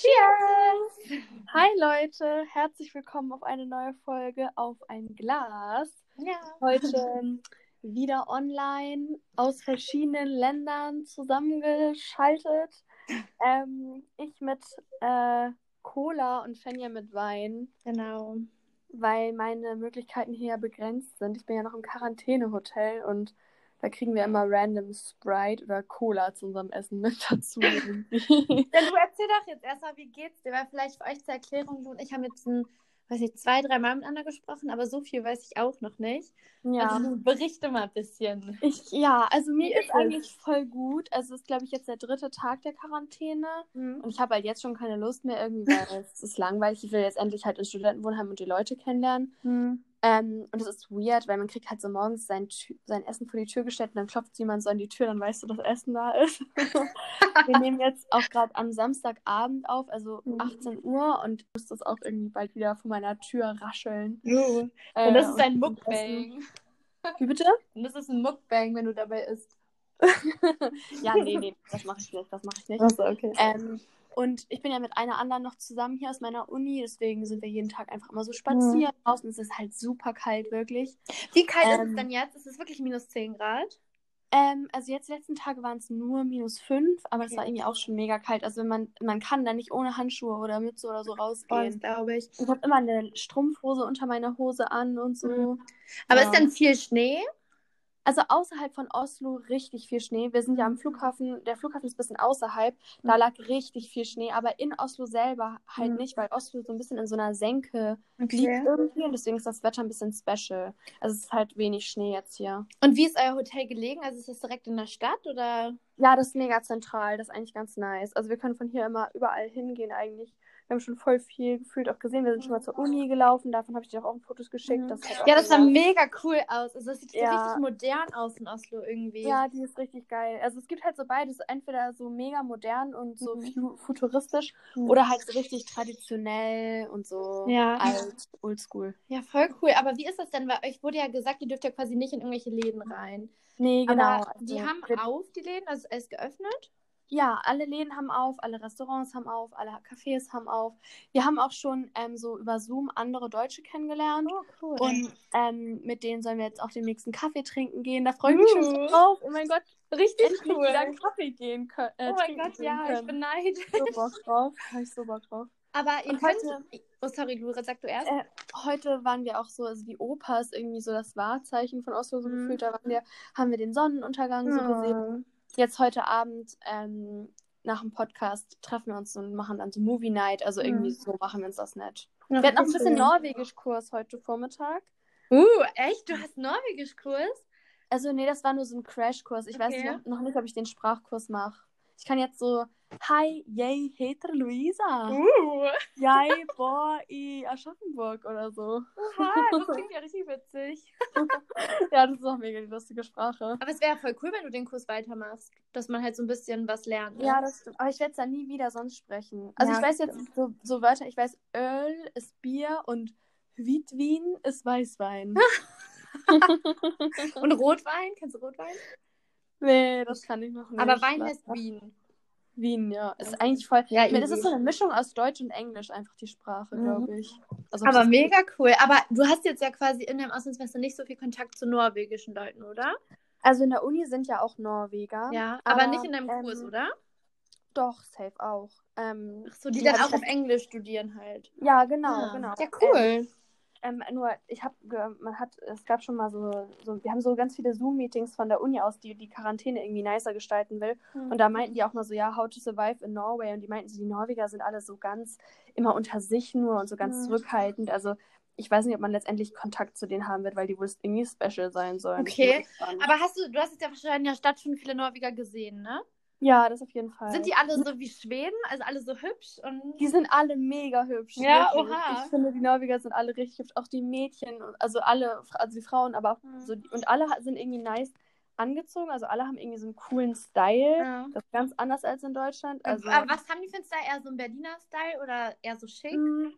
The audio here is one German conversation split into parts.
Cheers! Hi Leute, herzlich willkommen auf eine neue Folge auf ein Glas. Ja. Heute wieder online aus verschiedenen Ländern zusammengeschaltet. Ähm, ich mit äh, Cola und Fenja mit Wein, Genau. weil meine Möglichkeiten hier ja begrenzt sind. Ich bin ja noch im Quarantänehotel und da kriegen wir immer random Sprite oder Cola zu unserem Essen mit dazu. Ja, du erzähl doch jetzt erstmal, wie geht's dir? Weil vielleicht für euch zur Erklärung, du und ich haben jetzt ein, weiß ich, zwei, drei Mal miteinander gesprochen, aber so viel weiß ich auch noch nicht. ja. Also berichte mal ein bisschen. Ich, ja, also mir ist ist eigentlich voll gut. Also es ist, glaube ich, jetzt der dritte Tag der Quarantäne. Und ich habe halt jetzt schon keine Lust mehr irgendwie, weil es ist langweilig. Ich will jetzt endlich halt ins Studentenwohnheim und die Leute kennenlernen. Mhm. Ähm, und es ist weird, weil man kriegt halt so morgens sein, Tü- sein Essen vor die Tür gestellt und dann klopft jemand so an die Tür, dann weißt du, dass Essen da ist. Wir nehmen jetzt auch gerade am Samstagabend auf, also Mhm. 18 Uhr und muss das auch irgendwie bald wieder vor meiner Tür rascheln. Äh, Und das ist ein Mukbang. Wie bitte? Und das ist ein Mukbang, wenn du dabei isst. ja, nee, nee, das mache ich nicht, das mache ich nicht. Achso, okay. Ähm, und ich bin ja mit einer anderen noch zusammen hier aus meiner Uni, deswegen sind wir jeden Tag einfach immer so spazieren. Draußen ist es halt super kalt, wirklich. Wie kalt ist ähm, es denn jetzt? Ist es wirklich minus 10 Grad? Ähm, also jetzt die letzten Tage waren es nur minus 5, aber es Okay. war irgendwie auch schon mega kalt. Also man, man kann da nicht ohne Handschuhe oder Mütze oder so das rausgehen. glaube ich. Ich habe immer eine Strumpfhose unter meiner Hose an und so. Mhm. Aber Ja. ist dann viel Schnee? Also außerhalb von Oslo richtig viel Schnee. Wir sind ja am Flughafen, der Flughafen ist ein bisschen außerhalb, da lag richtig viel Schnee, aber in Oslo selber halt Mhm. nicht, weil Oslo so ein bisschen in so einer Senke liegt irgendwie und deswegen ist das Wetter ein bisschen special. Also es ist halt wenig Schnee jetzt hier. Und wie ist euer Hotel gelegen? Also ist das direkt in der Stadt oder? Ja, das ist mega zentral, das ist eigentlich ganz nice. Also wir können von hier immer überall hingehen eigentlich. Wir haben schon voll viel gefühlt auch gesehen. Wir sind schon mal zur Uni gelaufen, davon habe ich dir auch Fotos geschickt. Mhm. Das halt auch Ja, das sah mega- mega cool aus. Also es sieht so Ja. richtig modern aus in Oslo irgendwie. Ja, die ist richtig geil. Also es gibt halt so beides, entweder so mega modern und so Mhm. fu- futuristisch Mhm. oder halt so richtig traditionell und so Ja. alt, oldschool. Ja, voll cool. Aber wie ist das denn? Weil euch wurde ja gesagt, ihr dürft ja quasi nicht in irgendwelche Läden rein. Nee, genau. Aber Also, die haben wir- auf, die Läden, also es ist geöffnet. Ja, alle Läden haben auf, alle Restaurants haben auf, alle Cafés haben auf. Wir haben auch schon ähm, so über Zoom andere Deutsche kennengelernt. Oh, cool. Und ähm, mit denen sollen wir jetzt auch den nächsten Kaffee trinken gehen. Da freue ich mich schon Uh. drauf. Oh mein Gott, richtig endlich cool. wieder Kaffee gehen können. Äh, oh mein Gott, ja, ich können. bin neidisch. so Bock drauf. Habe ich so Bock drauf. Aber ihr könnt. heute- Oh, sorry, Lura, sag du erst. Äh, heute waren wir auch so, also die Oper ist irgendwie so das Wahrzeichen von Oslo so Mhm. gefühlt. Da wir, haben wir den Sonnenuntergang so gesehen. Jetzt heute Abend ähm, nach dem Podcast treffen wir uns und machen dann so Movie Night. Also irgendwie Mhm. so machen wir uns das nett. Ja, Wir hatten auch ein bisschen. Norwegisch-Kurs heute Vormittag. Uh, echt? Du hast Norwegisch-Kurs? Also nee, das war nur so ein Crashkurs. Ich weiß Okay. noch, noch nicht, ob ich den Sprachkurs mache. Ich kann jetzt so, hi, yay, heter Luisa. Uh, Yay, boah, i Aschaffenburg oder so. oha, das klingt ja richtig witzig. Ja, das ist auch mega die lustige Sprache. Aber es wäre voll cool, wenn du den Kurs weitermachst. Dass man halt so ein bisschen was lernt. Ne? Ja, das stimmt. Aber ich werde es dann nie wieder sonst sprechen. Also Ja, ich weiß jetzt so, so Wörter, ich weiß, Öl ist Bier und Witwin ist Weißwein. Und Rotwein? Kennst du Rotwein? Nee, das kann ich noch nicht. Aber Wein heißt Wien. Wien, ja. Ist eigentlich voll. Ja, Ich meine, es easy. ist so eine Mischung aus Deutsch und Englisch, einfach die Sprache, Mhm. glaube ich. Also, Aber das- mega cool. Aber du hast jetzt ja quasi in deinem Auslandssemester nicht so viel Kontakt zu norwegischen Leuten, oder? Also in der Uni sind ja auch Norweger. Ja, aber, aber, nicht in deinem ähm, Kurs, oder? Doch, safe auch. Ähm, Ach so, die, die dann auch auf halt- Englisch studieren halt. ja, genau, Ah, genau. Ja, cool. Ähm, nur, ich habe, man hat, es gab schon mal so, so, wir haben so ganz viele Zoom-Meetings von der Uni aus, die die Quarantäne irgendwie nicer gestalten will. Und da meinten die auch mal so, ja, how to survive in Norway. Und die meinten so, die Norweger sind alle so ganz immer unter sich nur und so ganz Mhm. zurückhaltend. Also ich weiß nicht, ob man letztendlich Kontakt zu denen haben wird, weil die wohl irgendwie special sein sollen. Okay. Aber hast du, du hast jetzt ja wahrscheinlich in der Stadt schon viele Norweger gesehen, ne? Ja, das auf jeden Fall. Sind die alle so wie Schweden? Also alle so hübsch? Und Die sind alle mega hübsch. Ja, wirklich. oha. Ich finde, die Norweger sind alle richtig hübsch. Auch die Mädchen, also alle, also die Frauen, aber auch Mhm. so. Und alle sind irgendwie nice angezogen. Also alle haben irgendwie so einen coolen Style. ja. Das ist ganz anders als in Deutschland. Also, Aber was haben die für einen Style? Eher so ein Berliner Style oder eher so schick? Mm,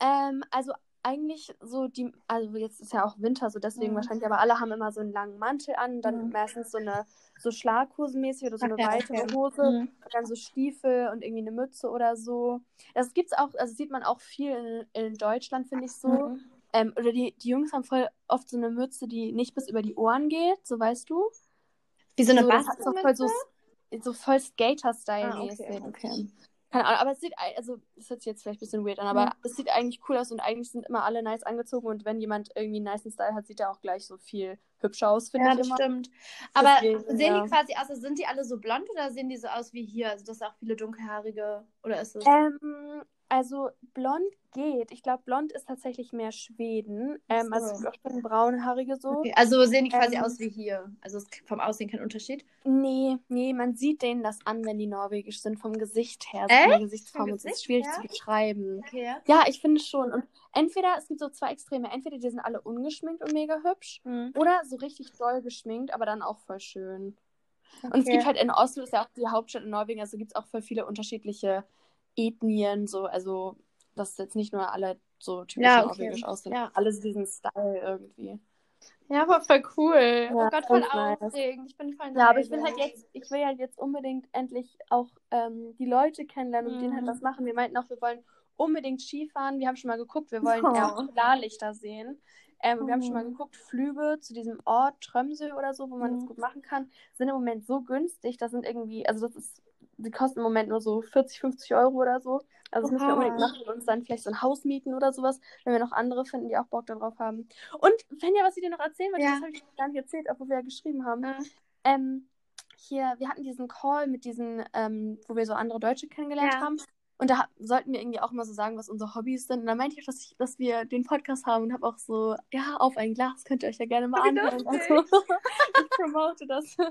ähm, also eigentlich so die, also jetzt ist ja auch Winter, so deswegen Mhm. wahrscheinlich, aber alle haben immer so einen langen Mantel an, dann Mhm. meistens so eine so Schlaghosenmäßig oder so eine weitere. Hose, Mhm. und dann so Stiefel und irgendwie eine Mütze oder so. Das gibt's auch, also sieht man auch viel in, in Deutschland, finde ich so. Mhm. Ähm, oder die, die Jungs haben voll oft so eine Mütze, die nicht bis über die Ohren geht, so weißt du. Wie so eine so, voll so, so voll Ah, Skater-Style-mäßig. okay, okay. Keine Ahnung, aber es sieht, also, das hört sich jetzt vielleicht ein bisschen weird an, aber Ja. es sieht eigentlich cool aus und eigentlich sind immer alle nice angezogen und wenn jemand irgendwie einen nicen Style hat, sieht er auch gleich so viel hübscher aus, finde Ja, ich das immer. stimmt. Aber Deswegen, sehen ja. die quasi aus, also sind die alle so blond oder sehen die so aus wie hier? Also, das sind auch viele dunkelhaarige. Oder ist es. Ähm, also blond geht. Ich glaube, blond ist tatsächlich mehr Schweden. Ähm, also so. es gibt auch schon braunhaarige so. Okay. Also sehen die quasi Ähm, aus wie hier. Also vom Aussehen kein Unterschied. Nee, nee, man sieht denen das an, wenn die norwegisch sind, vom Gesicht her, Echt? von der Gesichtsform. Und es ist Gesicht schwierig her? zu beschreiben. Okay, ja. Ja, ich finde schon. Und entweder, es gibt so zwei Extreme. Entweder die sind alle ungeschminkt und mega hübsch. Mhm. Oder so richtig doll geschminkt, aber dann auch voll schön. Und es Okay. gibt halt in Oslo, ist ja auch die Hauptstadt in Norwegen, also gibt es auch voll viele unterschiedliche Ethnien, so, also das ist jetzt nicht nur alle so typisch Ja, okay. norwegisch aussehen, Ja. alles diesen Style irgendwie. Ja, aber voll cool. Ja, oh Gott, voll nice. aufregend. Ich bin voll Ja, aber ich will halt jetzt, ich will halt jetzt unbedingt endlich auch ähm, die Leute kennenlernen und mit denen halt Mhm. was machen. Wir meinten auch, wir wollen unbedingt Skifahren. Wir haben schon mal geguckt, wir wollen Oh. ja Polarlichter sehen. Ähm, und Wir haben schon mal Mhm. geguckt, Flüge zu diesem Ort Trömsø oder so, wo man das Mhm. gut machen kann, sind im Moment so günstig. Das sind irgendwie, also das ist, die kosten im Moment nur so 40, 50 Euro oder so. Also das müssen wir unbedingt machen und uns dann vielleicht so ein Haus mieten oder sowas, wenn wir noch andere finden, die auch Bock darauf haben. Und Fenja, was ich dir noch erzählen wollte, Ja. das habe ich gar nicht erzählt, obwohl wir ja geschrieben haben. Ja. Ähm, hier, wir hatten diesen Call mit diesen, ähm, wo wir so andere Deutsche kennengelernt Ja. haben. Und da sollten wir irgendwie auch mal so sagen, was unsere Hobbys sind. Und da meinte ich, dass, ich, dass wir den Podcast haben und habe auch so, ja, auf ein Glas könnt ihr euch ja gerne mal Wie anhören. Also, ich promote das.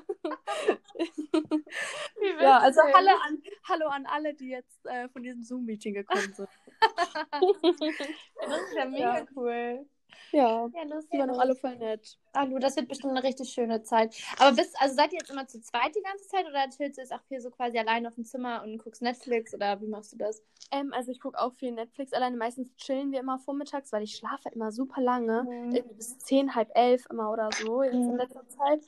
Ja, also hallo an, hallo an alle, die jetzt äh, von diesem Zoom-Meeting gekommen sind. Das ist ja mega Ja. cool. Ja, Ja, lustig. die waren auch alle voll nett. Ah, Lu, das wird bestimmt eine richtig schöne Zeit. Aber bist, also seid ihr jetzt immer zu zweit die ganze Zeit oder chillst du jetzt auch hier so quasi allein auf dem Zimmer und guckst Netflix oder wie machst du das? Ähm, also ich gucke auch viel Netflix. Alleine meistens chillen wir immer vormittags, weil ich schlafe immer super lange. Mhm. irgendwie bis zehn, halb elf immer oder so jetzt in Mhm. letzter Zeit.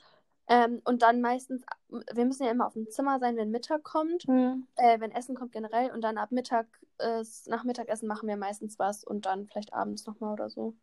Ähm, und dann meistens, wir müssen ja immer auf dem Zimmer sein, wenn Mittag kommt, Mhm. äh, wenn Essen kommt generell. Und dann ab Mittag, äh, nach Mittagessen machen wir meistens was und dann vielleicht abends nochmal oder so.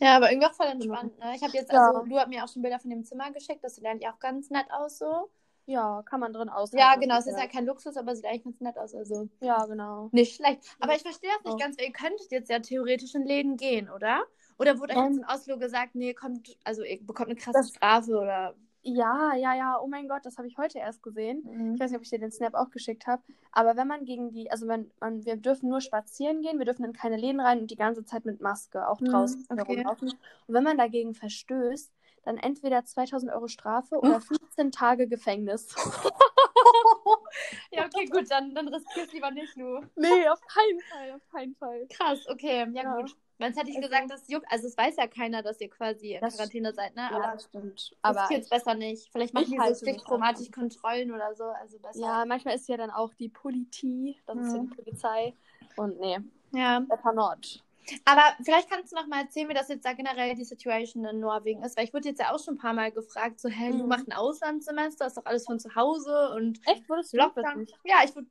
Ja, aber irgendwie auch voll entspannt, ne? Ich habe jetzt, Ja. also Lu hat mir auch schon Bilder von dem Zimmer geschickt, das sieht eigentlich auch ganz nett aus so. Ja, kann man drin aushalten. Ja, genau, es ist ja kein Luxus, aber sieht eigentlich ganz nett aus, also Ja, genau. nicht schlecht. Aber ich verstehe das nicht Ja. ganz, ihr könntet jetzt ja theoretisch in Läden gehen, oder? Oder wurde euch Ähm. jetzt in Oslo gesagt, nee, kommt, also ihr bekommt eine krasse Das- Strafe oder. Ja, ja, ja, oh mein Gott, das habe ich heute erst gesehen. Ich weiß nicht, ob ich dir den Snap auch geschickt habe. Aber wenn man gegen die, also wenn man, wir dürfen nur spazieren gehen, wir dürfen in keine Läden rein und die ganze Zeit mit Maske, auch Mhm, draußen okay. herumlaufen. Und wenn man dagegen verstößt, dann entweder 2000 Euro Strafe oder 15 Tage Gefängnis. ja, okay, gut, dann, dann riskierst lieber nicht, Lu. nee, auf keinen Fall, auf keinen Fall. Krass, okay, ja, Ja. gut. Sonst hätte ich Also- gesagt, das juckt. Also, es weiß ja keiner, dass ihr quasi in Quarantäne seid, ne? Ja, Aber stimmt. aber Aber jetzt besser nicht. Vielleicht machen die so stichpromatig Kontrollen oder so. Also besser. ja, manchmal ist ja dann auch die Politie, das ist ja Mhm. die Polizei. Und nee, ja. better not. Aber vielleicht kannst du noch mal erzählen, wie das jetzt da generell die Situation in Norwegen ist. Weil ich wurde jetzt ja auch schon ein paar Mal gefragt, so, hey, du Mhm. machst ein Auslandssemester, ist doch alles von zu Hause und Echt, wurdest du Lockdown. Ja, ich wurde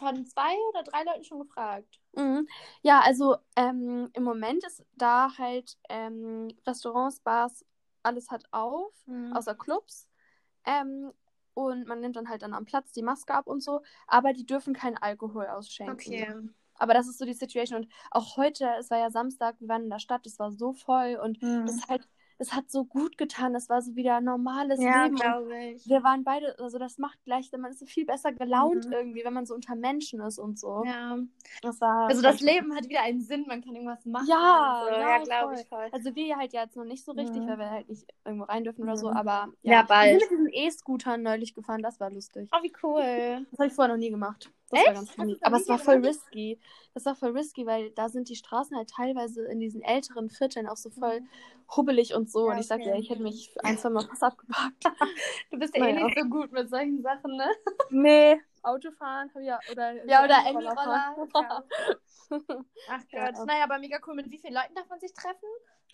von zwei oder drei Leuten schon gefragt. Mhm. Ja, also ähm, im Moment ist da halt ähm, Restaurants, Bars, alles hat auf, Mhm. außer Clubs. Ähm, und man nimmt dann halt dann am Platz die Maske ab und so, aber die dürfen keinen Alkohol ausschenken. Okay. Aber das ist so die Situation. Und auch heute, es war ja Samstag, wir waren in der Stadt, es war so voll und Mhm. das halt, es hat so gut getan, es war so wieder ein normales Ja, Leben. Ich. wir waren beide, also das macht gleich, man ist so viel besser gelaunt Mhm. irgendwie, wenn man so unter Menschen ist und so. Ja. Das war Also das Leben hat wieder einen Sinn, man kann irgendwas machen. Ja, so. ja, ja glaube ich voll. Also wir halt ja jetzt noch nicht so richtig, Mhm. weil wir halt nicht irgendwo rein dürfen oder so, Mhm. aber Ja, bald. Wir sind mit diesen E-Scootern neulich gefahren, das war lustig. Oh, wie cool. Das habe ich vorher noch nie gemacht. Das Echt? war ganz funny. Aber es war voll risky. Das war voll risky, weil da sind die Straßen halt teilweise in diesen älteren Vierteln auch so voll hubbelig und so. Mhm. Ja, und ich sag okay. ja, ich hätte mich ein, zwei Mal fast abgepackt. Du bist ja eh nicht so gut mit solchen Sachen, ne? nee. Autofahren ja, oder Ja, oder Handyroller fahren. Ach Ja. Gott. Naja, aber mega cool. Mit wie vielen Leuten darf man sich treffen?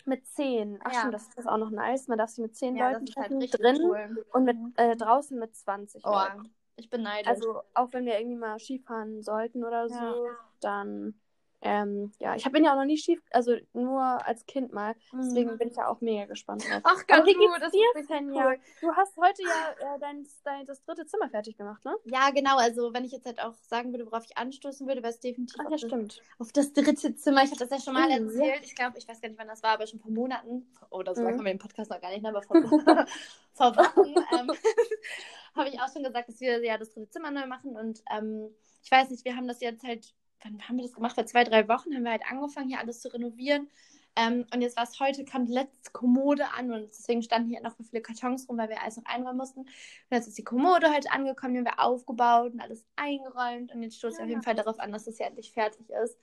Mit zehn. Ach Ja. stimmt, das ist auch noch nice. Man darf sich mit zehn Leuten das ist halt treffen. richtig drin cool. und mit, äh, draußen mit 20 Oh, Leuten. ich bin neidisch. Also auch wenn wir irgendwie mal Skifahren sollten oder so, Ja. dann ähm, ja, ich bin ja auch noch nie Ski, also nur als Kind mal. Deswegen bin ich ja auch mega gespannt drauf. Mhm. Ach du, geht's das ist cool. Du hast heute ja äh, dein, dein, das dritte Zimmer fertig gemacht, ne? Ja, genau. Also, wenn ich jetzt halt auch sagen würde, worauf ich anstoßen würde, wäre es definitiv Ach auf, ja, das, stimmt. auf das dritte Zimmer. Ich habe das ja schon mal ja. erzählt. Ich glaube, ich weiß gar nicht, wann das war, aber schon vor Monaten. Oder so Mhm. haben wir den Podcast noch gar nicht, ne? aber vor, vor Wochen ähm, habe ich auch schon gesagt, dass wir ja das dritte Zimmer neu machen. Und ähm, ich weiß nicht, wir haben das jetzt halt, wann haben wir das gemacht? Vor zwei, drei Wochen haben wir halt angefangen, hier alles zu renovieren. Ähm, und jetzt war es heute, kam die letzte Kommode an und deswegen standen hier noch so viele Kartons rum, weil wir alles noch einräumen mussten. Und jetzt ist die Kommode heute angekommen, die haben wir aufgebaut und alles eingeräumt. Und jetzt stoße ich Ja. auf jeden Fall darauf an, dass das hier endlich fertig ist.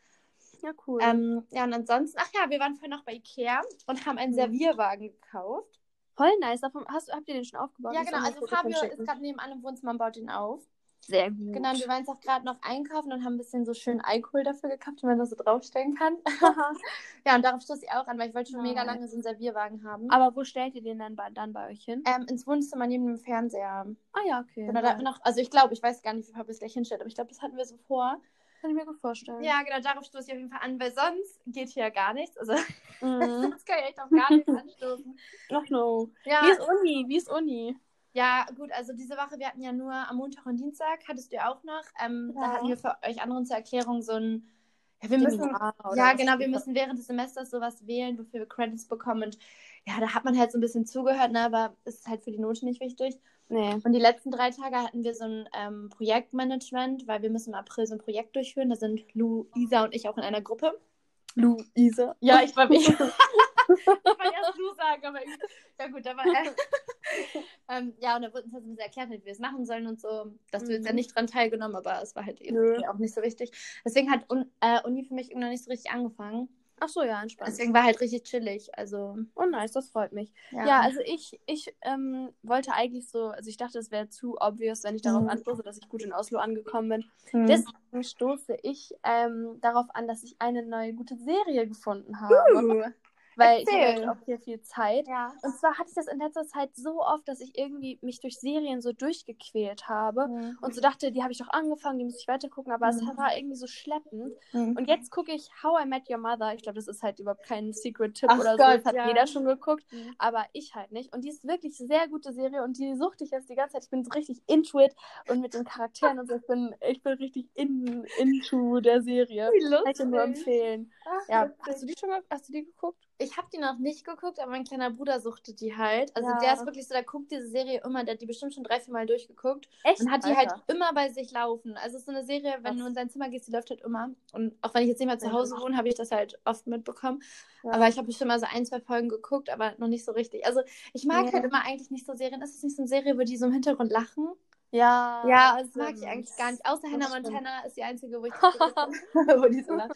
Ja, cool. Ähm, ja, und ansonsten, ach ja, wir waren vorhin noch bei Ikea und haben einen Mhm. Servierwagen gekauft. Voll nice. Davon, hast, habt ihr den schon aufgebaut? Ja, genau. Also Fabio ist gerade nebenan im Wohnzimmer und baut den auf. Sehr gut. Genau, und wir waren jetzt auch gerade noch einkaufen und haben ein bisschen so schön Alkohol dafür gekauft, den man da so draufstellen kann. ja, und darauf stoße ich auch an, weil ich wollte schon Ja. mega lange so einen Servierwagen haben. Aber wo stellt ihr den dann bei, dann bei euch hin? ähm, ins Wohnzimmer neben dem Fernseher. ah ja, okay. Genau, wir noch, also ich glaube, ich weiß gar nicht, wie Fabio es gleich hinstellt, aber ich glaube, das hatten wir so vor. Kann ich mir gut vorstellen. Ja, genau, darauf stoße ich auf jeden Fall an, weil sonst geht hier gar nichts. Also Mhm. sonst kann ich echt auf gar nichts anstoßen. Ach no. Ja, Wie ist Uni? Wie ist Uni? Ja, gut, also diese Woche, wir hatten ja nur am Montag und Dienstag, hattest du ja auch noch. Ähm, Ja. Da hatten wir für euch anderen zur Erklärung so ein. Ja, wir müssen, ja genau, wir müssen während des Semesters sowas wählen, wofür wir Credits bekommen. Und ja, da hat man halt so ein bisschen zugehört, ne, aber es ist halt für die Note nicht wichtig. Nee. Und die letzten drei Tage hatten wir so ein ähm, Projektmanagement, weil wir müssen im April so ein Projekt durchführen. Da sind Lu, Isa und ich auch in einer Gruppe. Luisa. Ja, ich war ich. ich wollte erst Lu sagen, aber irgendwie- ja gut, aber äh, ähm, ja, und da wurde uns halt so erklärt, wie wir es machen sollen und so. Dass du jetzt ja Mhm. nicht dran teilgenommen, aber es war halt Nö. irgendwie auch nicht so wichtig. Deswegen hat Un äh, Uni für mich irgendwie noch nicht so richtig angefangen. Ach so, ja, entspannt. Deswegen war halt richtig chillig. Also Oh, nice, das freut mich. ja, Ja, also ich, ich ähm, wollte eigentlich so, also ich dachte, es wäre zu obvious, wenn ich darauf Mhm. anstoße, dass ich gut in Oslo angekommen bin. Hm. Deswegen stoße ich ähm, darauf an, dass ich eine neue gute Serie gefunden habe. Uh, weil ich erzähl. habe jetzt auch hier viel Zeit. ja. Und zwar hatte ich das in letzter Zeit so oft, dass ich irgendwie mich durch Serien so durchgequält habe. Mhm. Und so dachte, die habe ich doch angefangen, die muss ich weitergucken, aber es Mhm. war irgendwie so schleppend. Mhm. Und jetzt gucke ich How I Met Your Mother. Ich glaube, das ist halt überhaupt kein Secret-Tipp oder so. Gott, Das hat ja. jeder schon geguckt, Mhm. aber ich halt nicht. Und die ist wirklich eine sehr gute Serie und die suchte ich jetzt die ganze Zeit. Ich bin so richtig into it und mit den Charakteren und so. Ich bin, ich bin richtig in, into der Serie. Wie Kann ich dir nur lustig. empfehlen. Ach, Ja, hast du die schon mal, hast du die geguckt? Ich habe die noch nicht geguckt, aber mein kleiner Bruder suchte die halt. Also Ja. der ist wirklich so, der guckt diese Serie immer, der hat die bestimmt schon drei, vier Mal durchgeguckt Echt? und hat die Alter. halt immer bei sich laufen. Also es ist so eine Serie, wenn Krass. du in sein Zimmer gehst, die läuft halt immer. Und auch wenn ich jetzt nicht mehr zu. Hause wohne, habe ich das halt oft mitbekommen. Ja. Aber ich habe bestimmt mal so ein, zwei Folgen geguckt, aber noch nicht so richtig. Also ich mag Ja. halt immer eigentlich nicht so Serien. Ist es nicht so eine Serie, wo die so im Hintergrund lachen? Ja, Ja, das mag ich eigentlich gar nicht. Außer Hannah. Montana ist die einzige, wo ich das wo die so lacht.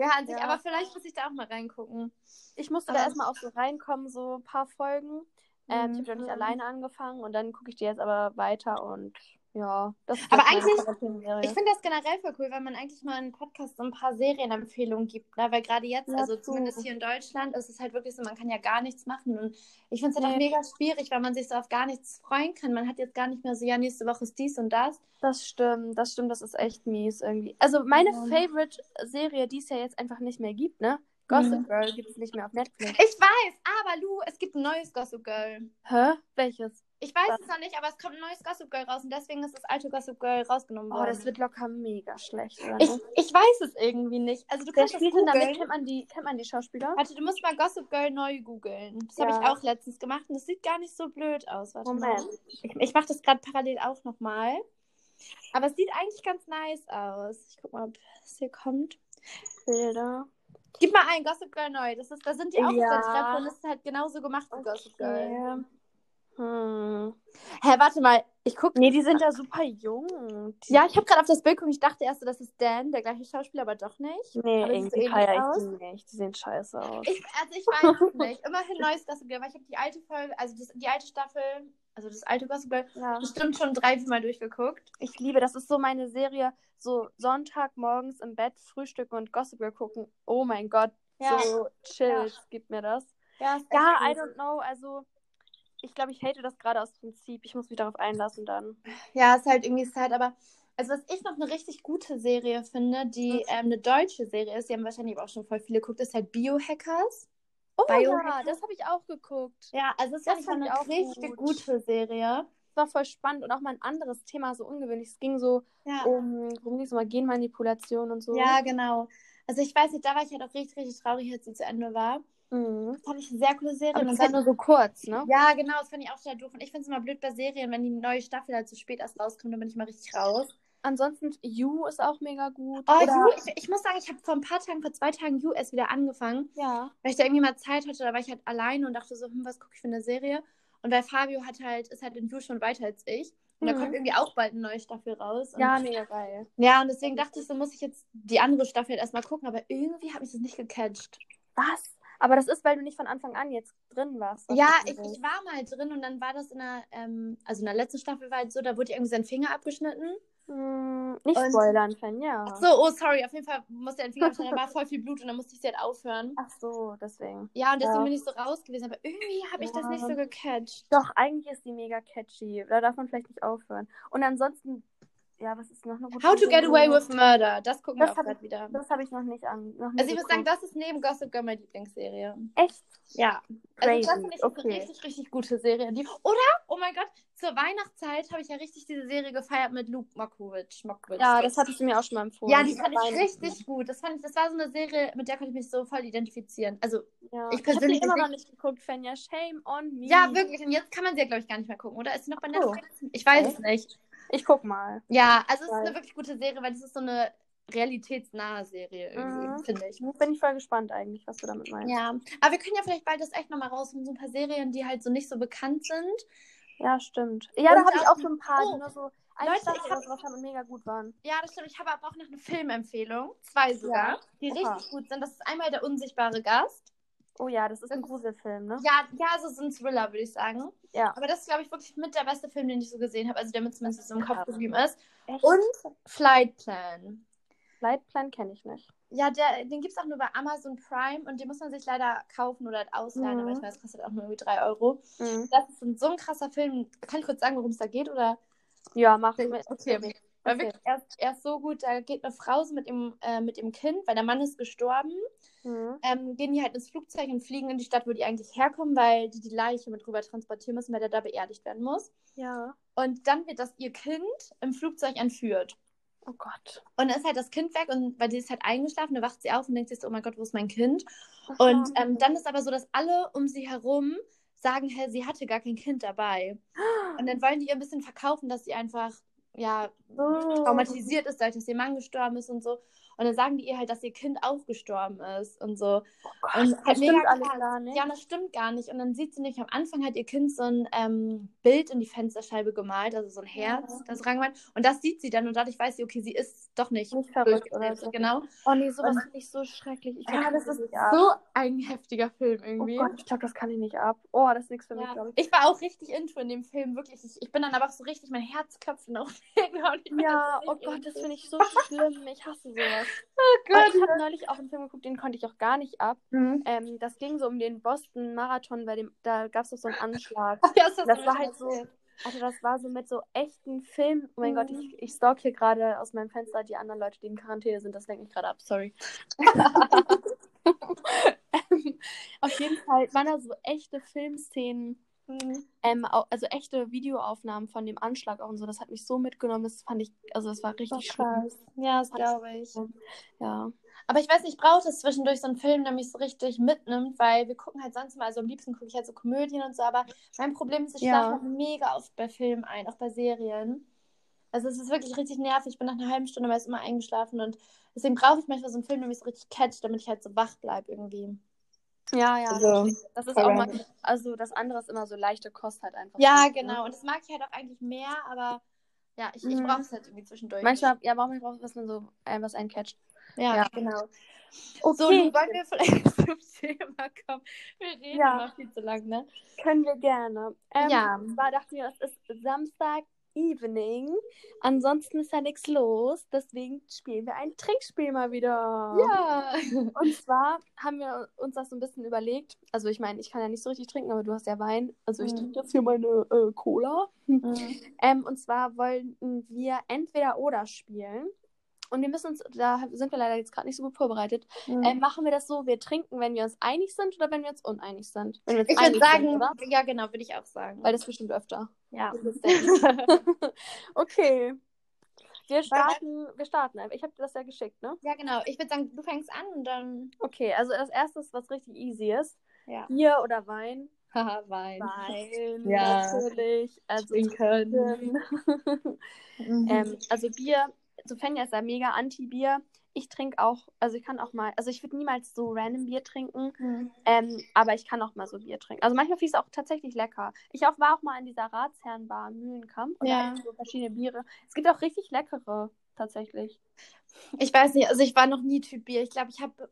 Ja, an sich, Ja. aber vielleicht muss ich da auch mal reingucken. Ich musste Aber- da erstmal auch so reinkommen, so ein paar Folgen. Ähm, Mhm. ich habe doch nicht alleine angefangen und dann gucke ich die jetzt aber weiter und ja, das ist Aber eigentlich-. Ich finde das generell voll cool, weil man eigentlich mal einen Podcast so ein paar Serienempfehlungen gibt. Ne? Weil gerade jetzt, Ja, also true. zumindest hier in Deutschland, ist es halt wirklich so, man kann ja gar nichts machen. Und ich finde es halt auch Nee. mega schwierig, weil man sich so auf gar nichts freuen kann. Man hat jetzt gar nicht mehr so, ja, nächste Woche ist dies und das. Das stimmt, das stimmt, das ist echt mies irgendwie. Also meine Ja. Favorite-Serie, die es ja jetzt einfach nicht mehr gibt, ne? Gossip Mhm. Girl gibt es nicht mehr auf Netflix. Ich weiß, aber Lu, es gibt ein neues Gossip Girl. Hä? Welches? Ich weiß Was? es noch nicht, aber es kommt ein neues Gossip Girl raus und deswegen ist das alte Gossip Girl rausgenommen Oh, worden. das wird locker mega schlecht, oder? ich, ich weiß es irgendwie nicht. Also du Wer kannst das damit? Kennt man die, kennt man die Schauspieler? Warte, du musst mal Gossip Girl neu googeln. Das habe Ja. ich auch letztens gemacht und das sieht gar nicht so blöd aus. Warte Moment. mal. Ich, ich mache das gerade parallel auch nochmal. Aber es sieht eigentlich ganz nice aus. Ich guck mal, ob es hier kommt. Bilder. Gib mal ein, Gossip Girl neu. Das ist, da sind die auch Ja. auf der Treppe und das ist halt genauso gemacht wie Gossip Girl. Hm. Hä, warte mal. Ich guck. Nee, die sind ja super jung. Die- Ja, ich habe gerade auf das Bild geguckt. Ich dachte erst, so, das ist Dan, der gleiche Schauspieler, aber doch nicht. Nee, Aber so irgendwie feier ich die nicht. Die sehen scheiße aus. Ich, also ich weiß es nicht. Immerhin neues Gossip Girl, weil ich habe die alte Folge, also das, die alte Staffel also das alte Gossip Girl, Ja. bestimmt schon drei, vier Mal durchgeguckt. Ich liebe, das ist so meine Serie, so Sonntag morgens im Bett frühstücken und Gossip Girl gucken. Oh mein Gott, so chills gibt mir das. Ja, Ja, I don't know, also ich glaube, ich hate das gerade aus Prinzip. Ich muss mich darauf einlassen dann. Ja, ist halt irgendwie sad, aber also was ich noch eine richtig gute Serie finde, die ähm, eine deutsche Serie ist, die haben wahrscheinlich auch schon voll viele geguckt, ist halt Biohackers. Oh Biohacker? ja, das habe ich auch geguckt. Ja, also war ich eine auch richtig gut. gute Serie. Das war voll spannend und auch mal ein anderes Thema, so ungewöhnlich. Es ging so Ja. um, worum ging es nochmal, Genmanipulation und so. Ja, genau. Also ich weiß nicht, da war ich halt auch richtig, richtig traurig, als sie zu Ende war. Mhm. Das fand ich eine sehr coole Serie. Aber Und das war nur so kurz, ne? ja, genau, das fand ich auch sehr doof. Und ich finde es immer blöd bei Serien, wenn die neue Staffel halt zu spät erst rauskommt, dann bin ich mal richtig raus. Ansonsten, You ist auch mega gut. Oh, Oder- You, ich, ich muss sagen, ich habe vor ein paar Tagen, vor zwei Tagen You erst wieder angefangen, Ja. weil ich da irgendwie mal Zeit hatte. Da war ich halt alleine und dachte so, hm, was gucke ich für eine Serie? Und weil Fabio hat halt, ist halt in You schon weiter als ich. Und da Mhm. kommt irgendwie auch bald eine neue Staffel raus. Ja, mega geil. ja, und deswegen dachte ich, so muss ich jetzt die andere Staffel halt erstmal gucken, aber irgendwie hat mich das nicht gecatcht. Was? Aber das ist, weil du nicht von Anfang an jetzt drin warst. Ja, ich, ich war mal drin und dann war das in der, ähm, also in der letzten Staffel war halt so, da wurde irgendwie sein Finger abgeschnitten. Hm, nicht Und- spoilern, Fan, ja. Ach so, oh sorry, auf jeden Fall musste er den Finger abschneiden, da war voll viel Blut und dann musste ich sie halt aufhören. Ach so, deswegen. Ja, und deswegen Ja. bin ich so raus gewesen, aber irgendwie habe ich das Ja. nicht so gecatcht. Doch, eigentlich ist die mega catchy. Da darf man vielleicht nicht aufhören. Und ansonsten, ja, was ist noch eine gute How to Get? Away with Murder, das gucken Das wir auch gerade wieder. Das habe ich noch nicht an. Noch nicht Also ich würde sagen, das ist neben Gossip Girl meine Lieblingsserie. Echt? Ja. Crazy. Also das finde ich okay. eine richtig, richtig gute Serie. Die, oder, oh mein Gott, zur Weihnachtszeit habe ich ja richtig diese Serie gefeiert mit Luke. Mockowitz. Ja, das hattest du mir auch schon mal empfohlen. Ja, die fand ich richtig gut. Das, fand ich, das war so eine Serie, mit der konnte ich mich so voll identifizieren. Also, Ja. Ich Ich habe persönlich immer noch nicht geguckt, Fenja. Shame on me. ja, wirklich. Und jetzt kann man sie ja, glaube ich, gar nicht mehr gucken, oder? Ist sie noch bei Oh. Netflix? Ich weiß Okay. es nicht. Ich guck mal. Ja, also es ist eine wirklich gute Serie, weil das ist so eine realitätsnahe Serie irgendwie, Mhm. finde ich. Bin ich voll gespannt eigentlich, was du damit meinst. Ja, aber wir können ja vielleicht bald das echt nochmal rausholen, so ein paar Serien, die halt so nicht so bekannt sind. Ja, stimmt. Ja, Und da habe ich auch- so ein paar, Oh, die nur so Leute, Staffel ich hab- sowas haben und mega gut waren. Ja, das stimmt. Ich habe aber auch noch eine Filmempfehlung. Zwei sogar, Ja. die Oha. richtig gut sind. Das ist einmal Der unsichtbare Gast. Oh ja, das ist ein Gruselfilm, ne? Ja, ja, so so ein Thriller, würde ich sagen. Ja. Aber das ist, glaube ich, wirklich mit der beste Film, den ich so gesehen habe. Also der mir zumindest so im Kopf geblieben ist. Echt? Und Flight Plan. Lightplan kenne ich nicht. Ja, der, den gibt es auch nur bei Amazon Prime und den muss man sich leider kaufen oder halt ausleihen. Mhm. Aber ich meine, das kostet auch nur irgendwie 3 Euro. Mhm. Das ist ein, so ein krasser Film. Kann ich kurz sagen, worum es da geht? Oder? Ja, mach Okay. mit. Weil Okay. wirklich, er ist, er ist so gut, da geht eine Frau so mit dem, äh, mit dem Kind, weil der Mann ist gestorben. Mhm. Ähm, gehen die halt ins Flugzeug und fliegen in die Stadt, wo die eigentlich herkommen, weil die die Leiche mit rüber transportieren müssen, weil der da beerdigt werden muss. Ja. Und dann wird das ihr Kind im Flugzeug entführt. Oh Gott. Und dann ist halt das Kind weg und weil die ist halt eingeschlafen, da wacht sie auf und denkt sich so, oh mein Gott, wo ist mein Kind? Ach, Und ähm, dann ist aber so, dass alle um sie herum sagen, hey, sie hatte gar kein Kind dabei. Und dann wollen die ihr ein bisschen verkaufen, dass sie einfach, ja, Oh. traumatisiert ist, dadurch, dass ihr Mann gestorben ist und so. Und dann sagen die ihr halt, dass ihr Kind auch gestorben ist und so. Oh Gott. Und das halt stimmt alles krass. gar nicht. Ja, das stimmt gar nicht. Und dann sieht sie nicht, am Anfang hat ihr Kind so ein ähm, Bild in die Fensterscheibe gemalt, also so ein Herz, Ja. das rangemalt. Und das sieht sie dann und dadurch weiß sie, okay, sie ist doch nicht, Nicht verrückt oder so. Genau. Oh nee, sowas finde ich so schrecklich. Ich Ja, das das ist so ein heftiger Film Oh irgendwie. Gott, ich glaube, das kann ich nicht ab. Oh, das ist nichts für mich, Ja. glaube ich. Ich war auch richtig into in dem Film, wirklich. Ich, ich bin dann aber auch so richtig, mein Herz klopft noch. Ja, oh Gott, das finde ich so schlimm. Ich hasse sowas. Oh Aber ich habe neulich auch einen Film geguckt, den konnte ich auch gar nicht ab. Mhm. Ähm, das ging so um den Boston Marathon, bei dem, da gab es doch so einen Anschlag. Ja, das, Das war halt so-. Also das war so mit so echten Filmen. Oh mein Mhm. Gott, ich, ich stalk hier gerade aus meinem Fenster die anderen Leute, die in Quarantäne sind. Das lenkt mich gerade ab, sorry. ähm, auf jeden Fall waren da so echte Filmszenen, Mhm. ähm, also echte Videoaufnahmen von dem Anschlag auch und so. Das hat mich so mitgenommen. Das fand ich, also das war richtig schlimm. Krass. Ja, das glaube ich. Ja. Aber ich weiß nicht, ich brauche das zwischendurch so einen Film, der mich so richtig mitnimmt, weil wir gucken halt sonst mal, also am liebsten gucke ich halt so Komödien und so, aber mein Problem ist, ich Ja. schlafe mega oft bei Filmen ein, auch bei Serien. Also es ist wirklich richtig nervig. Ich bin nach einer halben Stunde meist immer eingeschlafen und deswegen brauche ich manchmal so einen Film, der mich so richtig catcht, damit ich halt so wach bleibe irgendwie. Ja, ja. Also, das ist auch mal, also das andere ist immer so leichte Kost halt einfach. Ja, so, ne? genau. Und das mag ich halt auch eigentlich mehr, aber ja, ich, ich Mhm. brauche es halt irgendwie zwischendurch. Manchmal, ja, manchmal braucht es, was man so, äh, was einen catcht. Ja, Ja. genau. Okay. So, nun wollen wir vielleicht zum Thema kommen. Wir reden ja. immer viel zu lang, ne? Können wir gerne. Ähm, ja. Und zwar dachten wir, es ist Samstag Evening. Ansonsten ist ja nichts los, deswegen spielen wir ein Trinkspiel mal wieder. Ja. Und zwar haben wir uns das so ein bisschen überlegt. Also ich meine, ich kann ja nicht so richtig trinken, aber du hast ja Wein. Also ich mhm. trinke jetzt hier meine äh, Cola. Mhm. Ähm, und zwar wollen wir entweder oder spielen. Und wir müssen uns, da sind wir leider jetzt gerade nicht so gut vorbereitet. Mhm. Äh, machen wir das so, wir trinken, wenn wir uns einig sind oder wenn wir uns uneinig sind? Uns ich würde sagen, sind, ja genau, würde ich auch sagen. Weil das bestimmt öfter. Ja. okay. Wir starten, wir starten einfach. Ich habe dir das ja geschickt, ne? Ja, genau. Ich würde sagen, du fängst an und dann. Okay, also das erste, was richtig easy ist. Ja. Bier oder Wein? Haha, Wein. Wein, ja. natürlich. Also, Trinken. mhm. ähm, also Bier so Fenja ist ja mega Anti-Bier. Ich trinke auch, also ich kann auch mal, also ich würde niemals so random Bier trinken, mhm. ähm, aber ich kann auch mal so Bier trinken. Also manchmal finde ich es auch tatsächlich lecker. Ich auch, war auch mal in dieser Ratsherrenbar Mühlenkamp und ja. da so verschiedene Biere. Es gibt auch richtig leckere, tatsächlich. Ich weiß nicht, also ich war noch nie Typ Bier. Ich glaube, ich habe,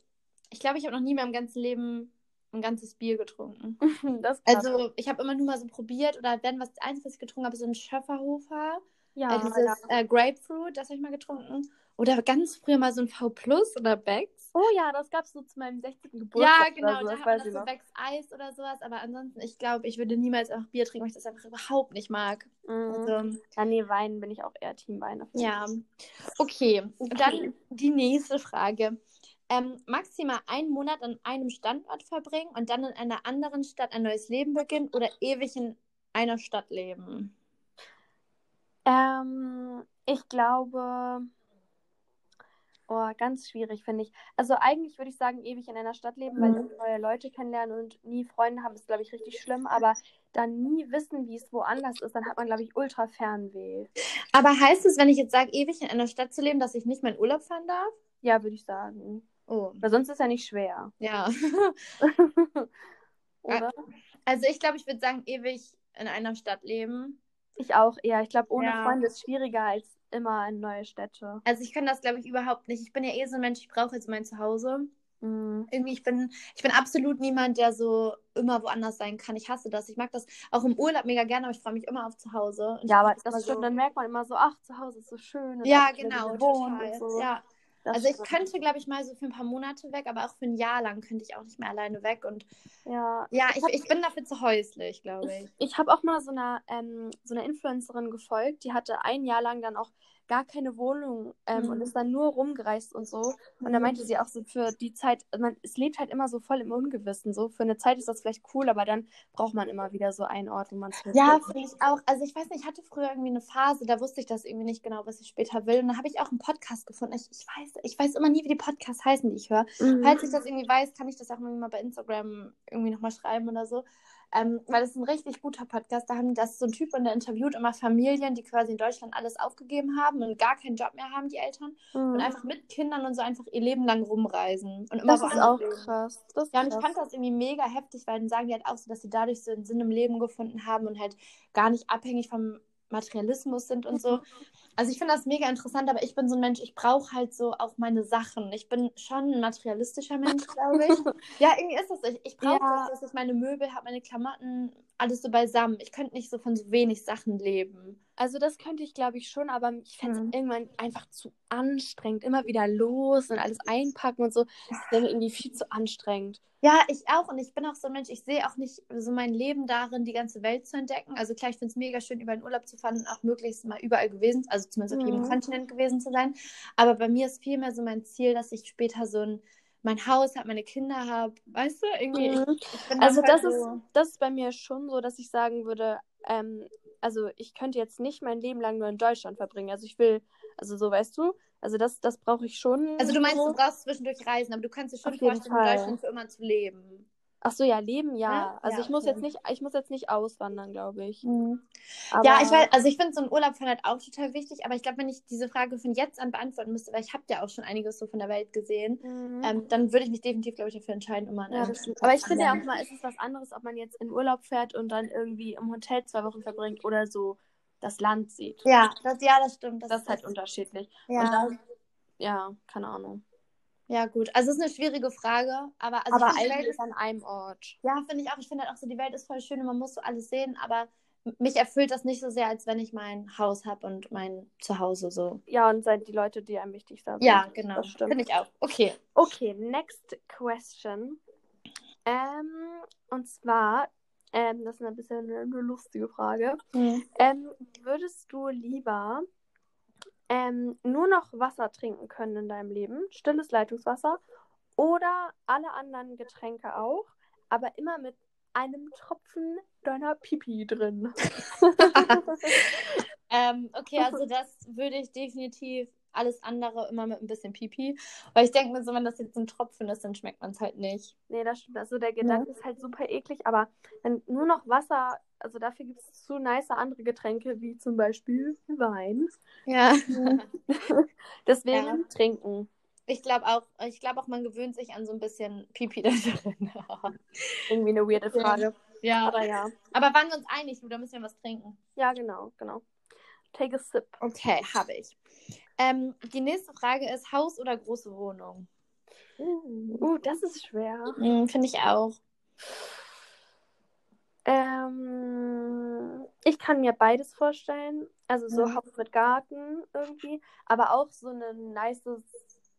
ich glaube, ich habe noch nie in meinem ganzen Leben ein ganzes Bier getrunken. also ich habe immer nur mal so probiert oder wenn was eins, was ich getrunken habe, so ein Schöfferhofer. Ja, äh, dieses äh, Grapefruit, das habe ich mal getrunken. Oder ganz früher mal so ein V Plus oder Becks. Oh ja, das gab es so zu meinem 60. Geburtstag. Ja, genau, so, da hat man das so Becks Eis oder sowas. Aber ansonsten, ich glaube, ich würde niemals einfach Bier trinken, weil ich das einfach überhaupt nicht mag. Mhm. Also, ja, nee, Wein bin ich auch eher Team Wein. Ja. Okay. okay, dann die nächste Frage. Ähm, maximal einen Monat an einem Standort verbringen und dann in einer anderen Stadt ein neues Leben beginnen oder ewig in einer Stadt leben? Ähm, ich glaube, oh, ganz schwierig, finde ich. Also eigentlich würde ich sagen, ewig in einer Stadt leben, weil mhm. neue Leute kennenlernen und nie Freunde haben, ist, glaube ich, richtig schlimm. Aber dann nie wissen, wie es woanders ist, dann hat man, glaube ich, ultra Fernweh. Aber heißt es, wenn ich jetzt sage, ewig in einer Stadt zu leben, dass ich nicht meinen Urlaub fahren darf? Ja, würde ich sagen. Oh. Weil sonst ist ja nicht schwer. Ja. Oder? Also ich glaube, ich würde sagen, ewig in einer Stadt leben. Ich auch eher. Ich glaube, ohne ja. Freunde ist schwieriger als immer in neue Städte. Also ich kann das, glaube ich, überhaupt nicht. Ich bin ja eh so ein Mensch, ich brauche jetzt mein Zuhause. Mhm. Irgendwie, ich bin, ich bin absolut niemand, der so immer woanders sein kann. Ich hasse das. Ich mag das auch im Urlaub mega gerne, aber ich freue mich immer auf Zuhause. ja, aber das stimmt, so... dann merkt man immer so, ach, zu Hause ist so schön. Ja, genau, total. So. Ja. Das also ich könnte, glaube ich, mal so für ein paar Monate weg, aber auch für ein Jahr lang könnte ich auch nicht mehr alleine weg. Und ja, ja ich, ich bin dafür zu häuslich, glaube ich. Ich, ich habe auch mal so einer, ähm, so einer Influencerin gefolgt, die hatte ein Jahr lang dann auch gar keine Wohnung ähm, mhm. und ist dann nur rumgereist und so. Und da mhm. meinte sie auch so für die Zeit, man, es lebt halt immer so voll im Ungewissen. So für eine Zeit ist das vielleicht cool, aber dann braucht man immer wieder so einen Ort, wo man Ja, finde ich auch. Also ich weiß nicht, ich hatte früher irgendwie eine Phase, da wusste ich das irgendwie nicht genau, was ich später will. Und da habe ich auch einen Podcast gefunden. Ich, ich, weiß, ich weiß immer nie, wie die Podcasts heißen, die ich höre. Mhm. Falls ich das irgendwie weiß, kann ich das auch mal bei Instagram irgendwie nochmal schreiben oder so. Ähm, weil es ist ein richtig guter Podcast. Da haben das so ein Typ und der interviewt immer Familien, die quasi in Deutschland alles aufgegeben haben und gar keinen Job mehr haben, die Eltern. Mhm. Und einfach mit Kindern und so einfach ihr Leben lang rumreisen. Und immer das ist auch krass. Das ja, und ich fand das irgendwie mega heftig, weil dann sagen die halt auch so, dass sie dadurch so einen Sinn im Leben gefunden haben und halt gar nicht abhängig vom Materialismus sind und so. Also ich finde das mega interessant, aber ich bin so ein Mensch, ich brauche halt so auch meine Sachen. Ich bin schon ein materialistischer Mensch, glaube ich. ja, irgendwie ist das. Ich, ich brauche ja. das, dass ich meine Möbel habe, meine Klamotten, alles so beisammen. Ich könnte nicht so von so wenig Sachen leben. Also das könnte ich, glaube ich, schon, aber ich fände es mhm. irgendwann einfach zu anstrengend. Immer wieder los und alles einpacken und so. Das wäre mir irgendwie viel zu anstrengend. Ja, ich auch. Und ich bin auch so ein Mensch, ich sehe auch nicht so mein Leben darin, die ganze Welt zu entdecken. Also klar, ich finde es mega schön, über den Urlaub zu fahren und auch möglichst mal überall gewesen, also zumindest auf jedem mhm. Kontinent gewesen zu sein. Aber bei mir ist vielmehr so mein Ziel, dass ich später so ein mein Haus habe, meine Kinder habe, weißt du, irgendwie. Mhm. Ich, ich also das so... ist, das ist bei mir schon so, dass ich sagen würde, ähm, also ich könnte jetzt nicht mein Leben lang nur in Deutschland verbringen. Also ich will, also so weißt du, also das, das brauche ich schon. Also du meinst, so. du brauchst zwischendurch Reisen, aber du kannst dir schon vorstellen, in Deutschland für immer zu leben. Ach so, ja, leben ja. ja? Also ja, ich muss okay. jetzt nicht, ich muss jetzt nicht auswandern, glaube ich. Mhm. ja, ich weiß, also ich finde so ein Urlaub halt auch total wichtig, aber ich glaube, wenn ich diese Frage von jetzt an beantworten müsste, weil ich habe ja auch schon einiges so von der Welt gesehen, mhm. ähm, dann würde ich mich definitiv, glaube ich, dafür entscheiden, immer. Ja, aber ich finde ja auch mal, ist es was anderes, ob man jetzt in Urlaub fährt und dann irgendwie im Hotel zwei Wochen verbringt oder so das Land sieht. Ja, das, ja, das stimmt. Das, das ist halt unterschiedlich. Ja. Und dann, ja, keine Ahnung. Ja, gut. Also, es ist eine schwierige Frage, aber, also aber die Welt ist, an einem Ort. ja, finde ich auch. Ich finde halt auch so, die Welt ist voll schön und man muss so alles sehen, aber mich erfüllt das nicht so sehr, als wenn ich mein Haus habe und mein Zuhause so. Ja, und seid die Leute, die einem wichtig sind. Ja, genau. Das stimmt. Finde ich auch. Okay. Okay, next question. Ähm, und zwar, ähm, das ist ein bisschen eine, lustige Frage. Ähm, würdest du lieber ähm, nur noch Wasser trinken können in deinem Leben, stilles Leitungswasser, oder alle anderen Getränke auch, aber immer mit einem Tropfen deiner Pipi drin? Ähm, okay, also das würde ich definitiv alles andere immer mit ein bisschen Pipi. Weil ich denke mir so, wenn das jetzt ein Tropfen ist, dann schmeckt man es halt nicht. Nee, das stimmt. Also der Gedanke ist halt super eklig, aber wenn nur noch Wasser, also dafür gibt es zu nice andere Getränke, wie zum Beispiel Wein. Ja. Deswegen Ja. trinken. Ich glaube auch, ich glaube auch, man gewöhnt sich an so ein bisschen Pipi da drin. Irgendwie eine weirde Ja. Frage. ja. Aber ja. Aber waren wir uns einig, du, da müssen wir was trinken. Ja, genau, genau. Take a sip. Okay, habe ich. Ähm, die nächste Frage ist: Haus oder große Wohnung? Uh, das ist schwer. Hm, Finde ich auch. Ähm, ich kann mir beides vorstellen. Also so Mhm. Haus mit Garten irgendwie, aber auch so ein nices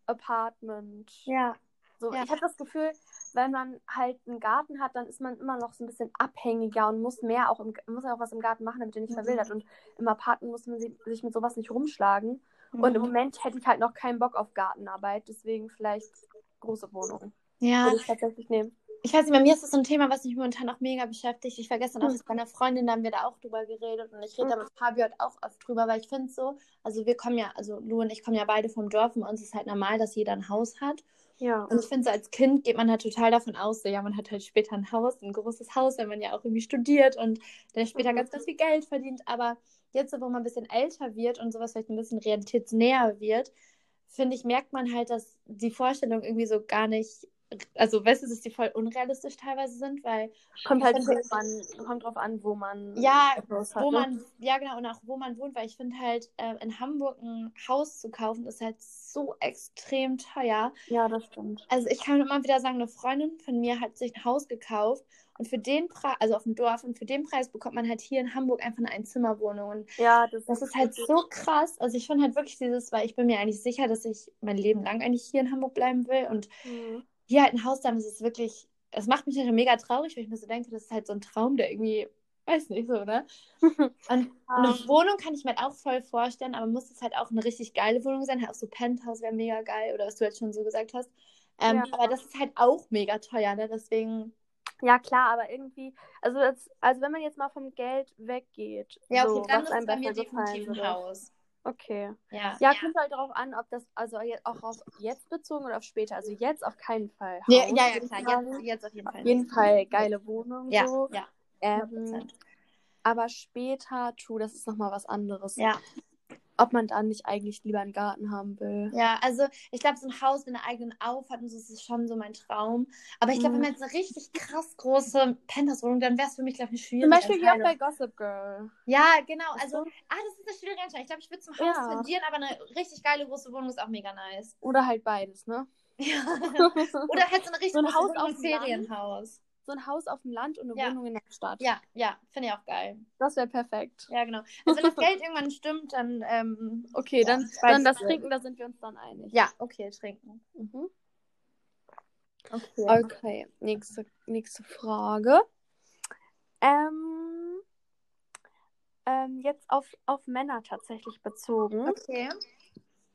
Apartment. Ja. So, Ja. ich habe das Gefühl, wenn man halt einen Garten hat, dann ist man immer noch so ein bisschen abhängiger und muss mehr auch im, muss auch was im Garten machen, damit er nicht Mhm. verwildert. Und im Apartment muss man sich, sich mit sowas nicht rumschlagen. Und im Mhm. Moment hätte ich halt noch keinen Bock auf Gartenarbeit, deswegen vielleicht große Wohnung. Ja, Würde ich tatsächlich nehmen. ich weiß nicht, bei mir ist das so ein Thema, was mich momentan auch mega beschäftigt. Ich war gestern auch Hm. mit meiner Freundin, da haben wir da auch drüber geredet und ich rede da Hm. mit Fabio halt auch oft drüber, weil ich finde so, also wir kommen ja, also Lu und ich kommen ja beide vom Dorf und uns ist halt normal, dass jeder ein Haus hat. Ja. Und ich finde so, als Kind geht man halt total davon aus, so, ja, man hat halt später ein Haus, ein großes Haus, wenn man ja auch irgendwie studiert und dann später Mhm. ganz, ganz viel Geld verdient. Aber jetzt, so, wo man ein bisschen älter wird und sowas vielleicht ein bisschen realitätsnäher wird, finde ich, merkt man halt, dass die Vorstellungen irgendwie so gar nicht, also weißt du, dass die voll unrealistisch teilweise sind, weil Kommt halt wo man, kommt drauf an, wo man ja, Haus hat. wo ne? man, ja genau, und auch wo man wohnt, weil ich finde halt, äh, in Hamburg ein Haus zu kaufen, ist halt so extrem teuer. Ja, das stimmt. Also ich kann immer wieder sagen, eine Freundin von mir hat sich ein Haus gekauft und für den Preis, also auf dem Dorf, und für den Preis bekommt man halt hier in Hamburg einfach eine Einzimmerwohnung. Und Ja, das, das ist halt so krass. Also ich finde halt wirklich dieses, weil ich bin mir eigentlich sicher, dass ich mein Leben lang eigentlich hier in Hamburg bleiben will und Mhm. Hier halt ein Haus zu haben, das ist wirklich, es macht mich halt mega traurig, weil ich mir so denke, das ist halt so ein Traum, der irgendwie, weiß nicht so, ne? Und eine Wohnung kann ich mir halt auch voll vorstellen, aber muss es halt auch eine richtig geile Wohnung sein. Halt auch so Penthouse wäre mega geil, oder was du jetzt schon so gesagt hast. Ähm, Ja. Aber das ist halt auch mega teuer, ne? Deswegen, Ja, klar, aber irgendwie, also, das, also wenn man jetzt mal vom Geld weggeht, ja, so, okay, dann was ist einem bei mir definitiv ein. Haus. Okay. Ja. Ja, kommt halt darauf an, ob das, also auch auf jetzt bezogen oder auf später. Also jetzt auf keinen Fall. Ja, Haus, ja, ja, ich klar. Jetzt, jetzt auf jeden Auf Fall. jeden nicht. Fall geile Wohnung Ja, so. ja. Ähm, 100%. aber später, true, das ist nochmal was anderes. Ja. Ob man dann nicht eigentlich lieber einen Garten haben will. Ja, also ich glaube, so ein Haus mit einer eigenen Auffahrt und so das ist schon so mein Traum. Aber ich glaube, wenn Mhm. man jetzt eine richtig krass große Penthouse-Wohnung, dann wäre es für mich, glaube ich, eine schwierige Zum Beispiel wie auch bei Gossip Girl. Ja, genau. Also, du? ah, das ist eine schwierige Entscheidung. Ich glaube, ich würde zum Haus Ja. tendieren, aber eine richtig geile große Wohnung ist auch mega nice. Oder halt beides, ne? Ja. Oder halt so eine richtig So ein Haus auf. Ferienhaus. So ein Haus auf dem Land und eine Ja. Wohnung in der Stadt. Ja, ja, finde ich auch geil. Das wäre perfekt. Ja, genau. Also wenn das Geld irgendwann stimmt, dann ähm, Okay, Ja, dann, dann das. Trinken, da sind wir uns dann einig. ja, okay, trinken. Mhm. Okay. Okay, nächste, nächste Frage. Ähm, ähm, jetzt auf, auf Männer tatsächlich bezogen. Okay.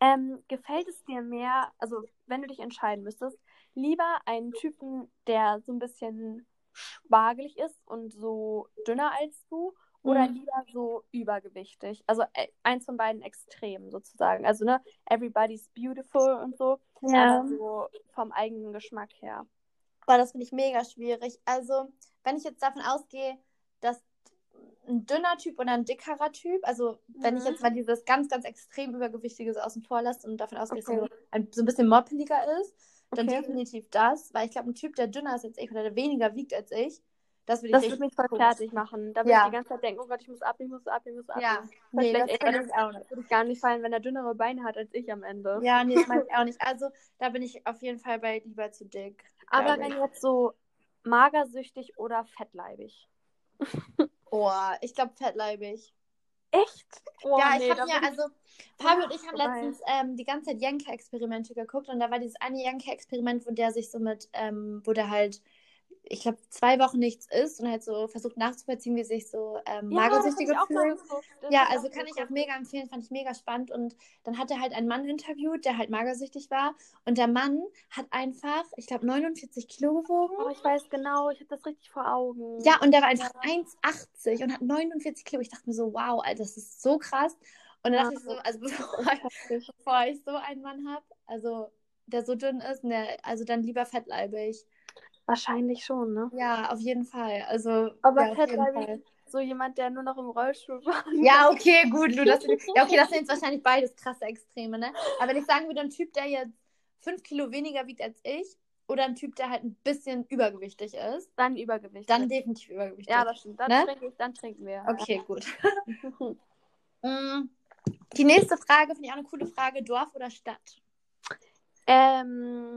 Ähm, gefällt es dir mehr, also wenn du dich entscheiden müsstest, lieber einen Typen, der so ein bisschen spargelig ist und so dünner als du, oder Mhm. lieber so übergewichtig? Also äh, eins von beiden Extremen sozusagen. Also ne, everybody's beautiful und so, Ja. aber so vom eigenen Geschmack her. Boah, das finde ich mega schwierig. Also, wenn ich jetzt davon ausgehe, dass ein dünner Typ oder ein dickerer Typ, also wenn ich Mhm. jetzt mal dieses ganz, ganz extrem übergewichtige so außen vor lasse und davon ausgehe, dass er Okay. so ein, so ein bisschen moppeliger ist, dann Okay. definitiv das, weil ich glaube, ein Typ, der dünner ist als ich oder der weniger wiegt als ich, Das würde ich Das mich voll fertig machen. Da würde Ja. ich die ganze Zeit denken, oh Gott, ich muss abnehmen, ich muss abnehmen, ich muss Ja, abnehmen. nee, das kann ey, ich auch nicht. Würde ich gar nicht fallen, wenn er dünnere Beine hat als ich am Ende. Ja, nee, das mag ich auch nicht. Also, da bin ich auf jeden Fall bei lieber zu dick. Aber wenn jetzt so magersüchtig oder fettleibig. Oh, ich glaube fettleibig. Echt? Oh, ja, nee, ich habe mir, ich- also, Fabio und ich haben letztens ähm, die ganze Zeit Jenke-Experimente geguckt und da war dieses eine Jenke-Experiment, wo der sich so mit, ähm, wo der halt, ich glaube, zwei Wochen nichts isst und halt so versucht nachzuvollziehen, wie sich so ähm, Ja, Magersüchtige fühlen. Ja, also kann ich auch mega empfehlen, fand ich mega spannend. Und dann hat er halt einen Mann interviewt, der halt magersüchtig war. Und der Mann hat einfach, ich glaube, 49 Kilo gewogen. Oh, ich weiß genau, ich habe das richtig vor Augen. Ja, und der war einfach 1,80 und hat 49 Kilo. Ich dachte mir so, wow, Alter, das ist so krass. Und dann Ja. dachte ich so, also bevor ich, Heftig. bevor ich so einen Mann habe, also der so dünn ist, der, also dann lieber fettleibig. Wahrscheinlich schon, ne? Ja, auf jeden Fall. Also, Aber ja, fettleibig, Fall. so jemand, der nur noch im Rollstuhl war. Ja, okay, gut, Lu. Das, ja, okay, das sind jetzt wahrscheinlich beides krasse Extreme, ne? Aber wenn ich sagen würde, ein Typ, der jetzt 5 Kilo weniger wiegt als ich, oder ein Typ, der halt ein bisschen übergewichtig ist, Dann Übergewicht. dann definitiv übergewichtig. ja, das stimmt. Dann, Ne? trinke ich, dann trinken wir. Okay, gut. Mm, Die nächste Frage finde ich auch eine coole Frage: Dorf oder Stadt? Ähm,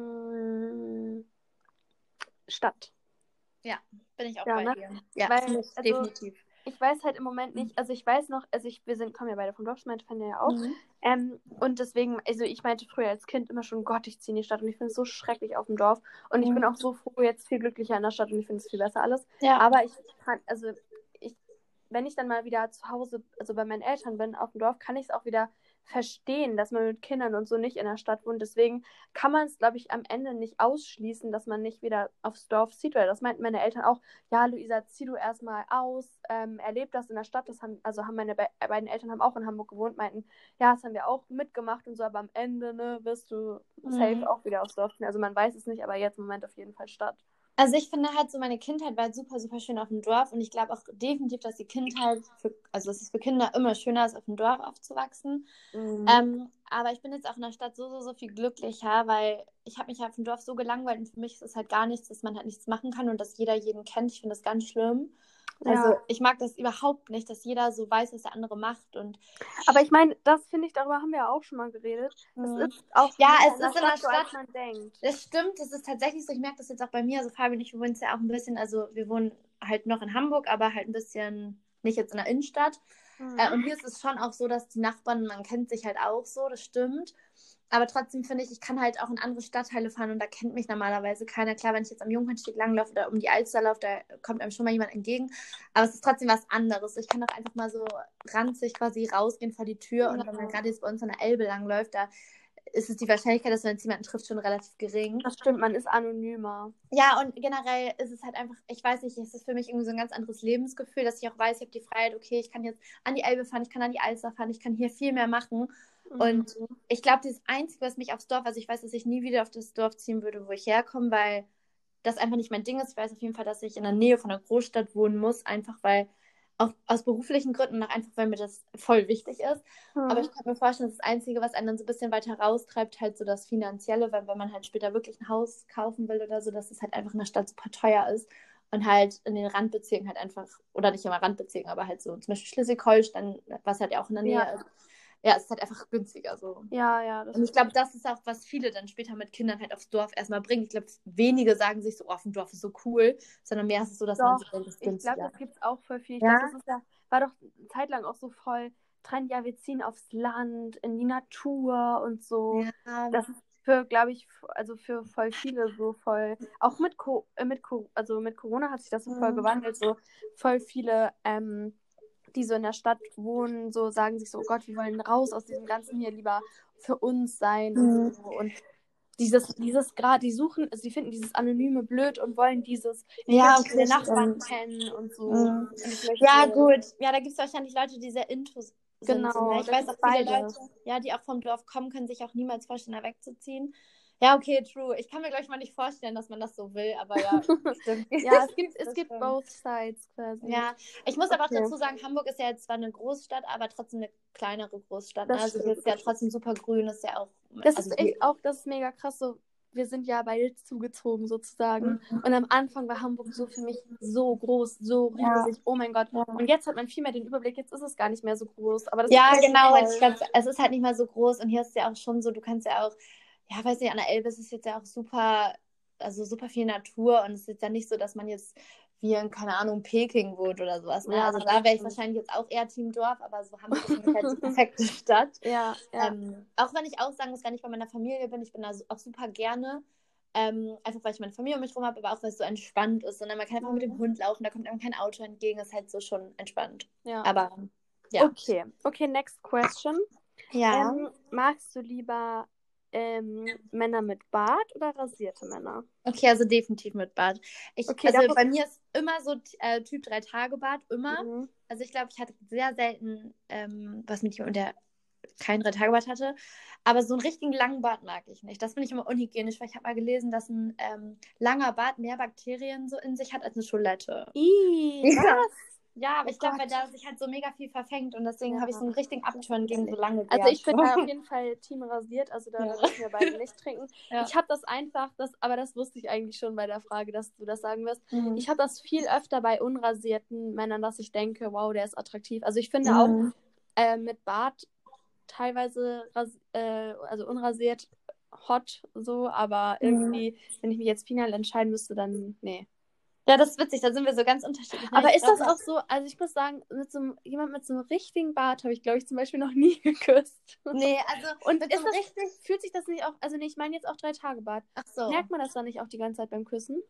Stadt. Bin ich auch Ja, bei ne? dir. Ja, Weil, also, definitiv. Ich weiß halt im Moment nicht, also ich weiß noch, also ich, wir sind, kommen ja beide vom Dorf, das meinte Fanja ja auch. Mhm. Ähm, und deswegen, also ich meinte früher als Kind immer schon, Gott, ich ziehe in die Stadt und ich finde es so schrecklich auf dem Dorf. Und ich Mhm. bin auch so froh, jetzt viel glücklicher in der Stadt und ich finde es viel besser alles. Ja, Aber ich kann, also ich, wenn ich dann mal wieder zu Hause, also bei meinen Eltern bin, auf dem Dorf, kann ich es auch wieder verstehen, dass man mit Kindern und so nicht in der Stadt wohnt. Deswegen kann man es, glaube ich, am Ende nicht ausschließen, dass man nicht wieder aufs Dorf zieht, weil das meinten meine Eltern auch, ja, Luisa, zieh du erstmal aus, ähm, erleb das in der Stadt. Das haben, also haben meine be beiden Eltern haben auch in Hamburg gewohnt, meinten, ja, das haben wir auch mitgemacht und so, aber am Ende, ne, wirst du safe Mhm. auch wieder aufs Dorf ziehen. Also man weiß es nicht, aber jetzt im Moment auf jeden Fall Stadt. Also ich finde halt so, meine Kindheit war halt super, super schön auf dem Dorf und ich glaube auch definitiv, dass die Kindheit, für, also dass es für Kinder immer schöner ist, auf dem Dorf aufzuwachsen. Mhm. Ähm, aber ich bin jetzt auch in der Stadt so, so, so viel glücklicher, weil ich habe mich auf dem Dorf so gelangweilt und für mich ist es halt gar nichts, dass man halt nichts machen kann und dass jeder jeden kennt. Ich finde das ganz schlimm. Also Ja. ich mag das überhaupt nicht, dass jeder so weiß, was der andere macht und Aber ich meine, das finde ich, darüber haben wir ja auch schon mal geredet. Das Mhm. ist auch Ja, es ist in der so, Stadt- man denkt. Das stimmt, das ist tatsächlich so. Ich merke das jetzt auch bei mir. Also Fabi und ich, wir wohnen ja auch ein bisschen, also wir wohnen halt noch in Hamburg, aber halt ein bisschen nicht jetzt in der Innenstadt. Mhm. Äh, und hier ist es schon auch so, dass die Nachbarn, man kennt sich halt auch so, das stimmt. Aber trotzdem finde ich, ich kann halt auch in andere Stadtteile fahren und da kennt mich normalerweise keiner. Klar, wenn ich jetzt am Jungfernstieg langlaufe oder um die Alster laufe, da kommt einem schon mal jemand entgegen. Aber es ist trotzdem was anderes. Ich kann doch einfach mal so ranzig quasi rausgehen vor die Tür und Ja. wenn man gerade jetzt bei uns an der Elbe langläuft, da ist es die Wahrscheinlichkeit, dass man jetzt jemanden trifft, schon relativ gering. Das stimmt, man ist anonymer. Ja, und generell ist es halt einfach, ich weiß nicht, es ist für mich irgendwie so ein ganz anderes Lebensgefühl, dass ich auch weiß, ich habe die Freiheit, okay, ich kann jetzt an die Elbe fahren, ich kann an die Alster fahren, ich kann hier viel mehr machen. Und Mhm. ich glaube, das Einzige, was mich aufs Dorf, also ich weiß, dass ich nie wieder auf das Dorf ziehen würde, wo ich herkomme, weil das einfach nicht mein Ding ist. Ich weiß auf jeden Fall, dass ich in der Nähe von einer Großstadt wohnen muss, einfach weil, auch aus beruflichen Gründen und auch einfach, weil mir das voll wichtig ist. Mhm. Aber ich kann mir vorstellen, das, das Einzige, was einen dann so ein bisschen weiter raustreibt, halt so das Finanzielle, weil wenn man halt später wirklich ein Haus kaufen will oder so, dass es halt einfach in der Stadt super teuer ist und halt in den Randbezirken halt einfach, oder nicht immer Randbezirken, aber halt so zum Beispiel Schleswig-Holstein, was halt ja auch in der Nähe Ja. ist. Ja, es ist halt einfach günstiger so. ja, ja. Das Und ich glaube, das ist auch, was viele dann später mit Kindern halt aufs Dorf erstmal bringen. Ich glaube, wenige sagen sich so, oh, auf dem Dorf ist so cool, sondern mehr ist es so, dass man Doch, sich denkt, es ist ich glaube, günstiger. das gibt es auch voll viel. Ich Ja? glaube, das ist ja, war doch eine Zeit lang auch so voll Trend, ja, wir ziehen aufs Land, in die Natur und so. Ja, Das ist für, glaube ich, also für voll viele so voll, auch mit, Co äh, mit, Co also mit Corona hat sich das so voll Mhm. gewandelt, so voll viele, ähm, die so in der Stadt wohnen, so sagen sich so, oh Gott, wir wollen raus aus diesem Ganzen hier, lieber für uns sein Mhm. und so. Und dieses, dieses gerade, die suchen, also die finden dieses Anonyme blöd und wollen dieses, ich Ja, okay, den Nachbarn kennen und so. Mhm. Und ich Ja, gut. Ja, da gibt es wahrscheinlich Leute, die sehr into sind. Genau, ne? Ich das weiß auch viele beides. Leute, ja, die auch vom Dorf kommen, können sich auch niemals vorstellen, da wegzuziehen. Ja, okay, true. Ich kann mir, glaube ich, mal nicht vorstellen, dass man das so will, aber ja, stimmt. Ja, es gibt, es Das gibt both sides quasi. Ja, ich muss aber auch Okay. dazu sagen, Hamburg ist ja jetzt zwar eine Großstadt, aber trotzdem eine kleinere Großstadt. Das ne? also stimmt, hier ist ja das trotzdem super grün, ist ja auch. Das also ist echt auch, das ist mega krass so. wir sind ja beide zugezogen sozusagen. Mhm. Und am Anfang war Hamburg so für mich so groß, so riesig. Ja. Oh mein Gott. Und jetzt hat man viel mehr den Überblick. Jetzt ist es gar nicht mehr so groß. Aber ja, genau. Ich glaub, es ist halt nicht mehr so groß. Und hier ist ja auch schon so, du kannst ja auch, ja, weiß nicht, an der Elbe ist es jetzt ja auch super, also super viel Natur. Und es ist jetzt ja nicht so, dass man jetzt wie in, keine Ahnung, Peking wohnt oder sowas. Ne? Ja, also da wäre ich wahrscheinlich jetzt auch eher Team Dorf, aber so Hamburg ist halt die perfekte Stadt. Ja, ja. Ähm, auch wenn ich auch sagen muss, wenn ich bei meiner Familie bin, ich bin da auch super gerne. Ähm, einfach weil ich meine Familie um mich rum habe, aber auch weil es so entspannt ist. Und dann man kann einfach mit dem Hund laufen, da kommt einem kein Auto entgegen, ist halt so schon entspannt. Ja. Aber ja. Okay, okay, next question. Ja. Ähm, magst du lieber ähm, Männer mit Bart oder rasierte Männer? Okay, also definitiv mit Bart. Ich, okay, also bei mir ist immer so äh, Typ 3 Tage Bart, immer. Mhm. Also ich glaube, ich hatte sehr selten ähm, was mit jemandem, der keinen 3 Tage Bart hatte. Aber so einen richtigen langen Bart mag ich nicht. Das finde ich immer unhygienisch, weil ich habe mal gelesen, dass ein ähm, langer Bart mehr Bakterien so in sich hat als eine Toilette. Ih, was? Ja, aber oh ich glaube, weil da sich halt so mega viel verfängt und deswegen ja. habe ich so einen richtigen Abturn gegen so lange Bärte. Also ich bin da auf jeden Fall Team rasiert, also da ja. müssen wir beide nicht trinken. Ja. Ich habe das einfach, das, aber das wusste ich eigentlich schon bei der Frage, dass du das sagen wirst. Mhm. Ich habe das viel öfter bei unrasierten Männern, dass ich denke, wow, der ist attraktiv. Also ich finde mhm. auch äh, mit Bart teilweise äh, also unrasiert hot so, aber mhm. irgendwie, wenn ich mich jetzt final entscheiden müsste, dann nee. Ja, das ist witzig, da sind wir so ganz unterschiedlich. Aber ist das auch so, also ich muss sagen, mit so einem, jemand mit so einem richtigen Bart habe ich, glaube ich, zum Beispiel noch nie geküsst. Nee, also und ist das, richtig, fühlt sich das nicht auch, also nee, ich meine jetzt auch drei Tage Bart. Ach so. Merkt man das dann nicht auch die ganze Zeit beim Küssen?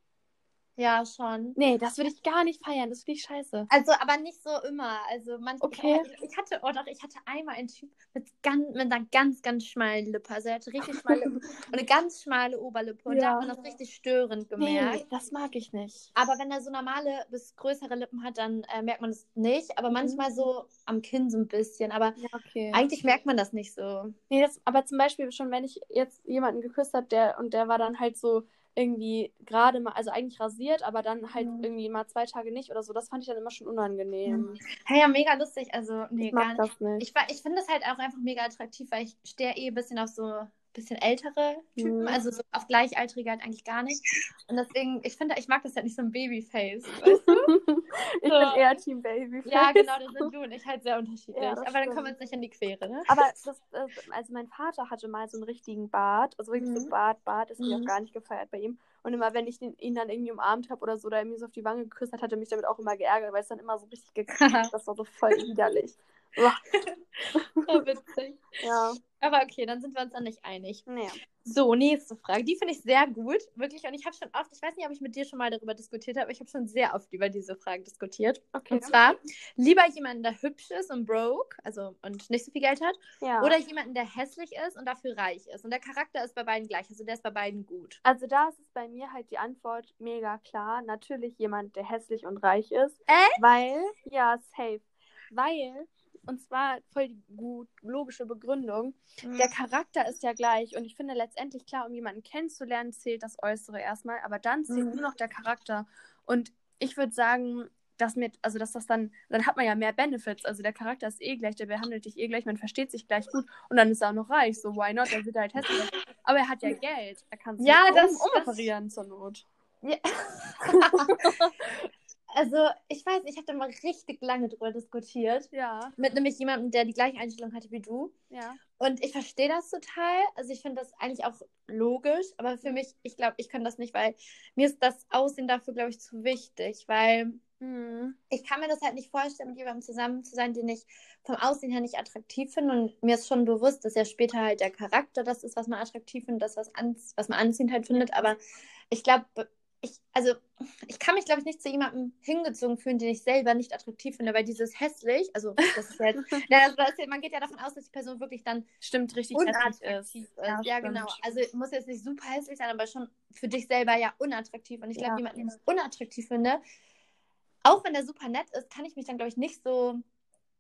Ja, schon. Nee, das würde ich gar nicht feiern. Das finde ich scheiße. Also, aber nicht so immer. Also manchmal. Okay. Ich, ich, hatte, oh doch, ich hatte einmal einen Typ mit, ganz, mit einer ganz, ganz schmalen Lippe. Also er hatte richtig schmale Lippen und eine ganz schmale Oberlippe. Und ja. da hat man das richtig störend gemerkt. Nee, das mag ich nicht. Aber wenn er so normale bis größere Lippen hat, dann äh, merkt man es nicht. Aber manchmal mhm. so am Kinn so ein bisschen. Aber ja, okay. eigentlich merkt man das nicht so. Nee, das, aber zum Beispiel schon, wenn ich jetzt jemanden geküsst habe, der und der war dann halt so irgendwie gerade mal, also eigentlich rasiert, aber dann halt mhm. irgendwie mal zwei Tage nicht oder so. Das fand ich dann immer schon unangenehm. Hey, ja, mega lustig. Also, nee, ich gar nicht. Das nicht. Ich, ich finde das halt auch einfach mega attraktiv, weil ich stehe eh ein bisschen auf so bisschen ältere Typen, mhm. also so auf Gleichaltrige halt eigentlich gar nicht. Und deswegen, ich finde, ich mag das halt nicht so ein Babyface, weißt du? ich so. bin eher Team Babyface. Ja, genau, das sind du und ich halt sehr unterschiedlich. Ja, Aber stimmt. dann kommen wir uns nicht in die Quere, ne? Aber das, also mein Vater hatte mal so einen richtigen Bart, also wirklich mhm. so Bart, Bart, das mhm. ich auch gar nicht gefeiert bei ihm. Und immer, wenn ich den, ihn dann irgendwie umarmt habe oder so, oder mir so auf die Wange geküsst hat, hat er mich damit auch immer geärgert, weil es dann immer so richtig gekriegt Das war so voll widerlich. Ja, witzig. Ja. Aber okay, dann sind wir uns dann nicht einig. Naja. So, nächste Frage. Die finde ich sehr gut, wirklich. Und ich habe schon oft, ich weiß nicht, ob ich mit dir schon mal darüber diskutiert habe, aber ich habe schon sehr oft über diese Frage diskutiert. Okay. Und zwar, lieber jemanden, der hübsch ist und broke, also und nicht so viel Geld hat, ja. oder jemanden, der hässlich ist und dafür reich ist. Und der Charakter ist bei beiden gleich, also der ist bei beiden gut. Also da ist es bei mir halt die Antwort mega klar. Natürlich jemand, der hässlich und reich ist. Äh? Weil, ja, safe. Weil und zwar voll die gut logische Begründung. Mhm. Der Charakter ist ja gleich. Und ich finde letztendlich klar, um jemanden kennenzulernen, zählt das Äußere erstmal. Aber dann zählt mhm. nur noch der Charakter. Und ich würde sagen, dass mit, also dass das dann, dann hat man ja mehr Benefits. Also der Charakter ist eh gleich, der behandelt dich eh gleich, man versteht sich gleich gut und dann ist er auch noch reich. So, why not? Dann wird er halt hässlich. Aber er hat ja Geld. Er kann sich ja, um, umoperieren zur Not. Ja. Also, ich weiß, ich habe da mal richtig lange drüber diskutiert. Ja. Mit nämlich jemandem, der die gleiche Einstellung hatte wie du. Ja. Und ich verstehe das total. Also, ich finde das eigentlich auch logisch. Aber für mich, ich glaube, ich kann das nicht, weil mir ist das Aussehen dafür, glaube ich, zu wichtig. Weil mhm. ich kann mir das halt nicht vorstellen, mit jemandem zusammen zu sein, den ich vom Aussehen her nicht attraktiv finde. Und mir ist schon bewusst, dass ja später halt der Charakter das ist, was man attraktiv findet, das, was, an, was man anziehend halt findet. Aber ich glaube, ich, also, ich kann mich, glaube ich, nicht zu jemandem hingezogen fühlen, den ich selber nicht attraktiv finde, weil dieses hässlich, also, das ist jetzt, ja, das ist, man geht ja davon aus, dass die Person wirklich dann stimmt richtig unattraktiv ist. ist. Ja, ja genau. Also, muss jetzt nicht super hässlich sein, aber schon für dich selber ja unattraktiv. Und ich glaube, ja. jemanden, den ich unattraktiv finde, auch wenn der super nett ist, kann ich mich dann, glaube ich, nicht so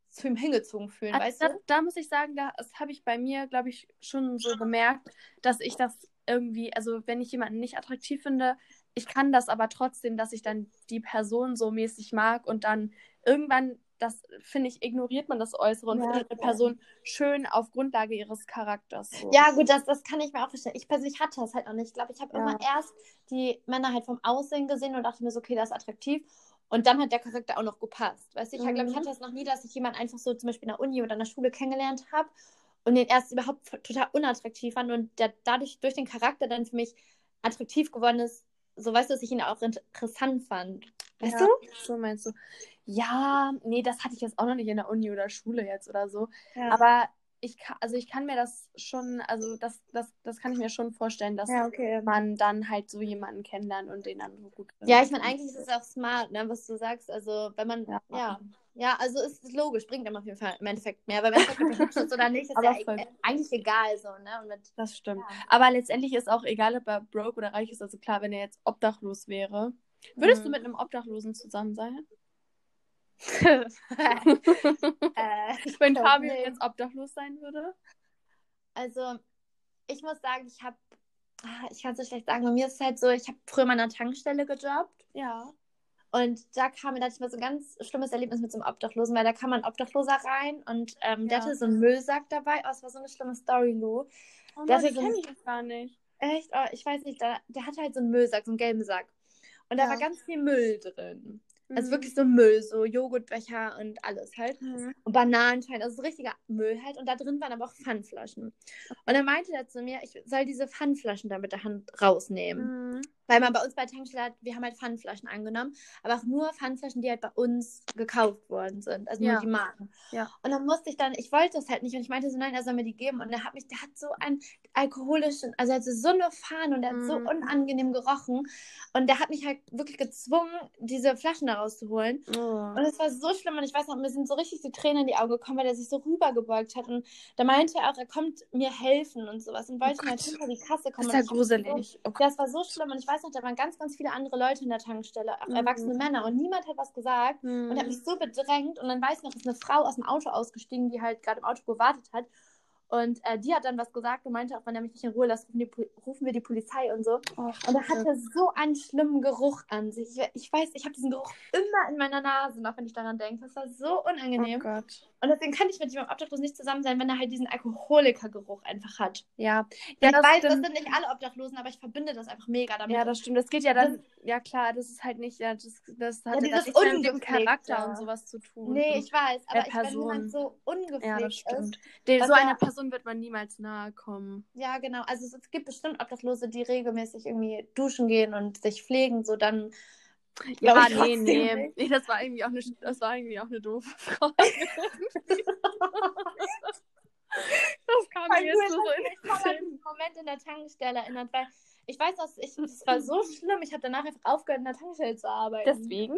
zu ihm hingezogen fühlen, also weißt da, du? Da muss ich sagen, das habe ich bei mir, glaube ich, schon so gemerkt, dass ich das irgendwie, also wenn ich jemanden nicht attraktiv finde, ich kann das aber trotzdem, dass ich dann die Person so mäßig mag und dann irgendwann das finde ich, ignoriert man das Äußere und Ja, findet eine. Person schön auf Grundlage ihres Charakters. So. Ja, gut, das, das kann ich mir auch verstehen. Ich persönlich hatte das halt noch nicht. Ich glaube, ich habe Ja. immer erst die Männer halt vom Aussehen gesehen und dachte mir so, okay, das ist attraktiv. Und dann hat der Charakter auch noch gepasst. Weißt du, ich glaube, ich Mhm. hatte das noch nie, dass ich jemanden einfach so zum Beispiel in der Uni oder in der Schule kennengelernt habe und den erst überhaupt total unattraktiv fand und der dadurch durch den Charakter dann für mich attraktiv geworden ist. So weißt du, dass ich ihn auch interessant fand. Weißt ja, du? So meinst du. Ja, nee, das hatte ich jetzt auch noch nicht in der Uni oder Schule jetzt oder so. Ja. Aber ich kann, also ich kann mir das schon, also das, das, das kann ich mir schon vorstellen, dass ja, okay. man dann halt so jemanden kennenlernt und den dann so gut. Ja, ich meine, eigentlich ist es auch smart, ne, was du sagst. Also, wenn man, Ja. ja, ja, also ist es logisch, bringt einem auf jeden Fall im Endeffekt mehr. Weil wenn es ist oder nicht, ist ja voll. eigentlich egal so, ne? Mit, Das stimmt. Ja. Aber letztendlich ist auch egal, ob er broke oder reich ist. Also klar, wenn er jetzt obdachlos wäre. Würdest du Mhm. mit einem Obdachlosen zusammen sein? äh, Wenn Fabio nicht. jetzt obdachlos sein würde? Also, ich muss sagen, ich habe, ich kann es so schlecht sagen, bei mir ist es halt so, ich habe früher mal an einer Tankstelle gejobbt. Ja. Und da kam mir, da hatte ich mal so ein ganz schlimmes Erlebnis mit so einem Obdachlosen, weil da kam ein Obdachloser rein und ähm, der Ja. hatte so einen Müllsack dabei. Oh, es war so eine schlimme Story, Lou. Oh Der hatte das so kenne ich jetzt gar nicht. Echt? Oh, ich weiß nicht, da, der hatte halt so einen Müllsack, so einen gelben Sack. Und da Ja. war ganz viel Müll drin. Also Mhm. wirklich so Müll, so Joghurtbecher und alles halt. Mhm. Und Bananenschalen, also so richtiger Müll halt. Und da drin waren aber auch Pfandflaschen. Und dann meinte er zu mir, ich soll diese Pfandflaschen da mit der Hand rausnehmen. Mhm. Weil man bei uns bei Tankstelle hat, wir haben halt Pfandflaschen angenommen, aber auch nur Pfandflaschen, die halt bei uns gekauft worden sind. Also Ja. nur die Marken. Ja. Und dann musste ich dann, ich wollte das halt nicht und ich meinte so, nein, er soll mir die geben. Und er hat mich, der hat so einen alkoholischen, also er hatte so eine Fahne und der hat so Mhm. unangenehm gerochen. Und der hat mich halt wirklich gezwungen, diese Flaschen da rauszuholen. Oh. Und es war so schlimm und ich weiß noch, mir sind so richtig die Tränen in die Augen gekommen, weil der sich so rübergebeugt hat. Und da meinte er auch, er kommt mir helfen und sowas und wollte Oh mir halt hinter die Kasse Das kommen. ist Und ja gruselig. So, Oh Gott. ja, es war so schlimm und ich weiß noch, da waren ganz, ganz viele andere Leute in der Tankstelle, auch Mhm. erwachsene Männer und niemand hat was gesagt Mhm. und hat mich so bedrängt und dann weiß ich noch, ist eine Frau aus dem Auto ausgestiegen, die halt gerade im Auto gewartet hat und äh, die hat dann was gesagt und meinte auch, wenn er mich nicht in Ruhe lässt, rufen, die, rufen wir die Polizei und so. Oh, Und er hatte so einen schlimmen Geruch an sich. Ich, ich weiß, ich habe diesen Geruch immer in meiner Nase noch, wenn ich daran denke. Das war so oh unangenehm. Gott. Und deswegen kann ich mit jemandem Obdachlos nicht zusammen sein, wenn er halt diesen Alkoholikergeruch einfach hat. Ja. Ja, Ja, ich das weiß, das stimmt. sind nicht alle Obdachlosen, aber ich verbinde das einfach mega damit. Ja, das stimmt. Das geht ja dann, ja klar, das ist halt nicht, ja, das, das hat ja, mehr mit dem. Charakter und sowas zu tun. Nee, ich weiß, aber ich, wenn jemand so ungepflegt ja, das ist. stimmt. Was so ja- einer Person wird man niemals nahe kommen. Ja, genau. Also es, es gibt bestimmt Obdachlose, die regelmäßig irgendwie duschen gehen und sich pflegen, so dann. Ja, ich nee, nee. nee. Das war irgendwie auch eine, das war irgendwie auch eine doofe Frage. das kam mir jetzt so in an diesen Moment in der Tankstelle erinnert, weil ich weiß, dass ich, das war so schlimm. Ich habe danach einfach aufgehört, in der Tankstelle zu arbeiten. Deswegen?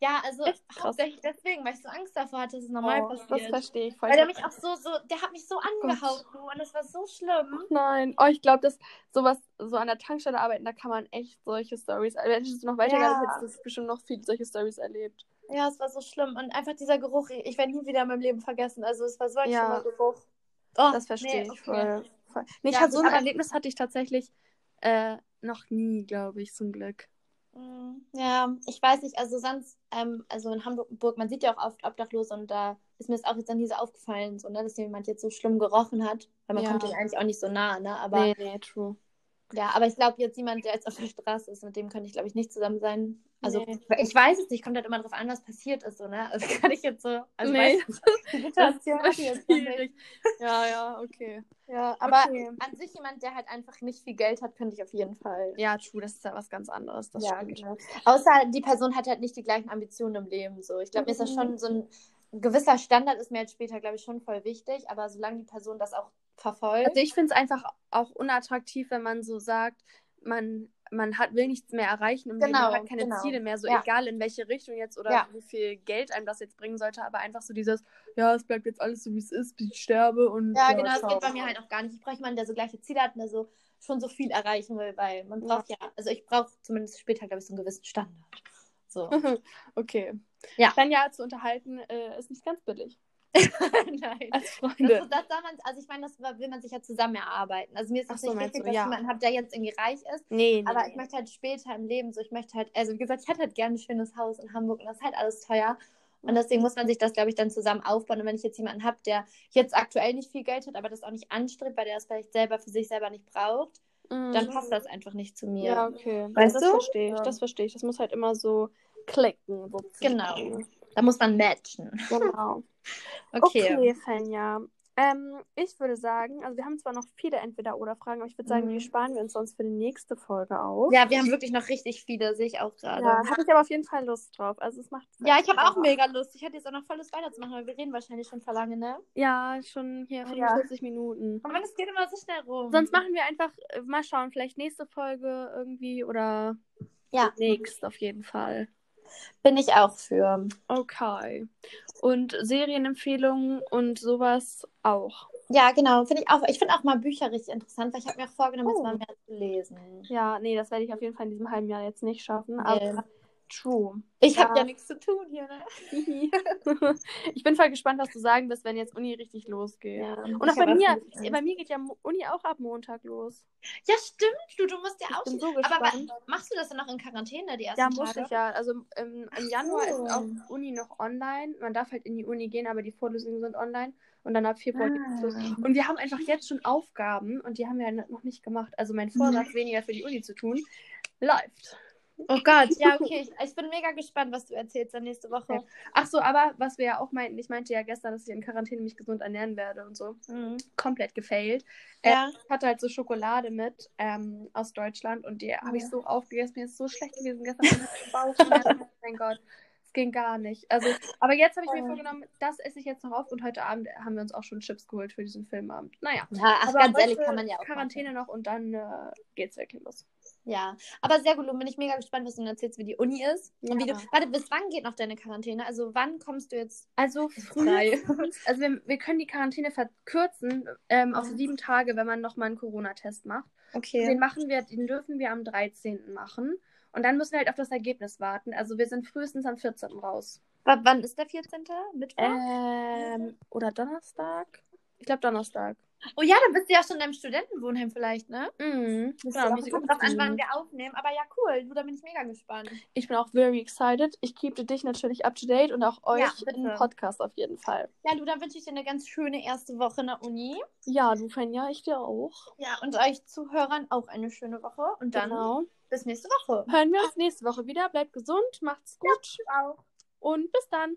Ja, also hauptsächlich deswegen, weil ich so Angst davor hatte, dass es normal Oh, das passiert. verstehe ich voll. Weil der Ich mich auch so, so, der hat mich so angehauen du, und das war so schlimm. Nein, oh, ich glaube, dass sowas, so an der Tankstelle arbeiten, da kann man echt solche Stories. Also, hättest du noch weitergearbeitet, Ja. hättest du bestimmt noch viele solche Stories erlebt. Ja, es war so schlimm. Und einfach dieser Geruch, ich werde nie wieder in meinem Leben vergessen. Also es war so ein Ja. schlimmer Geruch. Oh, Das verstehe nee, ich okay. voll. voll. Nee, ich Ja, hatte so ein Erlebnis hatte ich tatsächlich äh, noch nie, glaube ich, zum Glück. Ja, ich weiß nicht, also sonst, ähm, also in Hamburg, man sieht ja auch oft Obdachlose und da ist mir das auch jetzt nie so aufgefallen, so, ne, dass jemand jetzt so schlimm gerochen hat, weil man Ja. kommt denen eigentlich auch nicht so nah, ne, aber nee, nee, true. Ja, aber ich glaube jetzt jemand, der jetzt auf der Straße ist, mit dem könnte ich glaube ich nicht zusammen sein. Also Nee. ich weiß es nicht, kommt halt immer drauf an, was passiert ist, so, ne, also kann ich jetzt so, also Nee. die Situation Das ist schwierig. Ja, ja, okay. Ja, aber Okay. an sich jemand, der halt einfach nicht viel Geld hat, könnte ich auf jeden Fall. Ja, true, das ist ja was ganz anderes. Das ja, stimmt. genau. Außer die Person hat halt nicht die gleichen Ambitionen im Leben. So. Ich glaube, mir ist das Mhm. schon so ein gewisser Standard ist mir jetzt später, glaube ich, schon voll wichtig, aber solange die Person das auch verfolgt. Also ich finde es einfach auch unattraktiv, wenn man so sagt, man, man hat, will nichts mehr erreichen Leben, Genau, man hat keine genau. Ziele mehr, so Ja. egal in welche Richtung jetzt oder Ja. wie viel Geld einem das jetzt bringen sollte, aber einfach so dieses, ja, es bleibt jetzt alles so, wie es ist, bis ich sterbe und ja, genau, das geht bei mir halt auch gar nicht. Ich brauche jemanden, der so gleiche Ziele hat und der so schon so viel erreichen will, weil man braucht ja, also ich brauche zumindest später, glaube ich, so einen gewissen Standard. So. okay. Ja. Dann ja, zu unterhalten äh, ist nicht ganz billig. Nein. Als Das, Freunde. das soll man, also ich meine, das will man sich ja zusammen erarbeiten. Also mir ist es so, nicht wichtig, du, dass ja. ich jemanden habe, der jetzt irgendwie reich ist. Nee, nee. Aber nee. ich möchte halt später im Leben so, ich möchte halt, also wie gesagt, ich hätte halt gerne ein schönes Haus in Hamburg und das ist halt alles teuer. Und deswegen muss man sich das, glaube ich, dann zusammen aufbauen. Und wenn ich jetzt jemanden habe, der jetzt aktuell nicht viel Geld hat, aber das auch nicht anstrebt, weil der das vielleicht selber für sich selber nicht braucht, Mhm. dann passt das einfach nicht zu mir. Ja, okay. Weißt das du? verstehe ich. Das verstehe ich. Das muss halt immer so klicken. Sozusagen. Genau. Da muss man matchen. Genau. Okay. Okay, Fenja. Ähm, ich würde sagen, also wir haben zwar noch viele Entweder-Oder-Fragen, aber ich würde sagen, Mhm. die sparen wir uns sonst für die nächste Folge auf. Ja, wir haben wirklich noch richtig viele, sehe ich auch gerade. Ja, Ja, habe ich aber auf jeden Fall Lust drauf. Also es macht ich habe auch mega Lust. Ich hätte jetzt auch noch voll Lust weiterzumachen, aber wir reden wahrscheinlich schon vor lange, ne? Ja, schon hier Ja. 45 Minuten. Aber es geht immer so schnell rum. Sonst machen wir einfach, äh, mal schauen, vielleicht nächste Folge irgendwie oder Ja. nächst auf jeden Fall. Bin ich auch für. Okay. Und Serienempfehlungen und sowas auch. Ja, genau. Finde ich auch. Ich finde auch mal Bücher richtig interessant, weil ich habe mir auch vorgenommen, jetzt Oh. mal mehr zu lesen. Ja, nee, das werde ich auf jeden Fall in diesem halben Jahr jetzt nicht schaffen. Nee. Aber true. Ich habe Ja. ja nichts zu tun hier, ne? ich bin voll gespannt, was du sagen wirst, wenn jetzt Uni richtig losgeht. Ja. Und auch bei mir, bei mir geht ja Uni auch ab Montag los. Ja, stimmt. Du, du musst ja Ich auch. bin so aber gespannt. wa- machst du das dann noch in Quarantäne, die ersten Ja, Tage? muss ich ja. Also im, im Januar so. ist auch Uni noch online. Man darf halt in die Uni gehen, aber die Vorlesungen sind online. Und dann ab Februar geht's los. Ah. Und wir haben einfach jetzt schon Aufgaben und die haben wir noch nicht gemacht. Also mein Vorsatz, weniger für die Uni zu tun, läuft. Oh Gott, ja, okay. Ich, ich bin mega gespannt, was du erzählst dann nächste Woche. Ach so, aber was wir ja auch meinten, ich meinte ja gestern, dass ich in Quarantäne mich gesund ernähren werde und so. Mhm. Komplett gefailt. Ja. Ich hatte halt so Schokolade mit ähm, aus Deutschland und die habe ich Ja. so aufgegessen. Mir ist so schlecht gewesen gestern. Ich Bauchschmerzen. oh mein Gott. Es ging gar nicht. Also, aber jetzt habe ich mir vorgenommen, das esse ich jetzt noch auf und heute Abend haben wir uns auch schon Chips geholt für diesen Filmabend. Naja. Ja, ach, aber ganz ehrlich, kann man ja auch. Quarantäne noch und dann äh, geht's wirklich los. Ja, aber sehr gut. Nun bin ich mega gespannt, was du mir erzählst, wie die Uni ist. Und wie du. Warte, bis wann geht noch deine Quarantäne? Also, wann kommst du jetzt Also frei? Also wir, wir können die Quarantäne verkürzen ähm, auf sieben Tage, wenn man nochmal einen Corona-Test macht. Okay. Den machen wir, den dürfen wir am 13. machen. Und dann müssen wir halt auf das Ergebnis warten. Also wir sind frühestens am 14. raus. W wann ist der 14.? Mittwoch? Ähm, oder Donnerstag? Ich glaube Donnerstag. Oh ja, dann bist du ja schon in deinem Studentenwohnheim vielleicht, ne? Mhm. Genau, kommt drauf an, wann wir aufnehmen. Aber ja, cool. Du, da bin ich mega gespannt. ich bin auch very excited. Ich keepte dich natürlich up to date und auch euch Ja, im Podcast auf jeden Fall. Ja, du, dann wünsche ich dir eine ganz schöne erste Woche in der Uni. Ja, du Fenja, ich dir auch. Ja, und euch Zuhörern auch eine schöne Woche. Und dann Genau. bis nächste Woche. Hören wir uns nächste Woche wieder. Bleibt gesund, macht's gut Auch. und bis dann.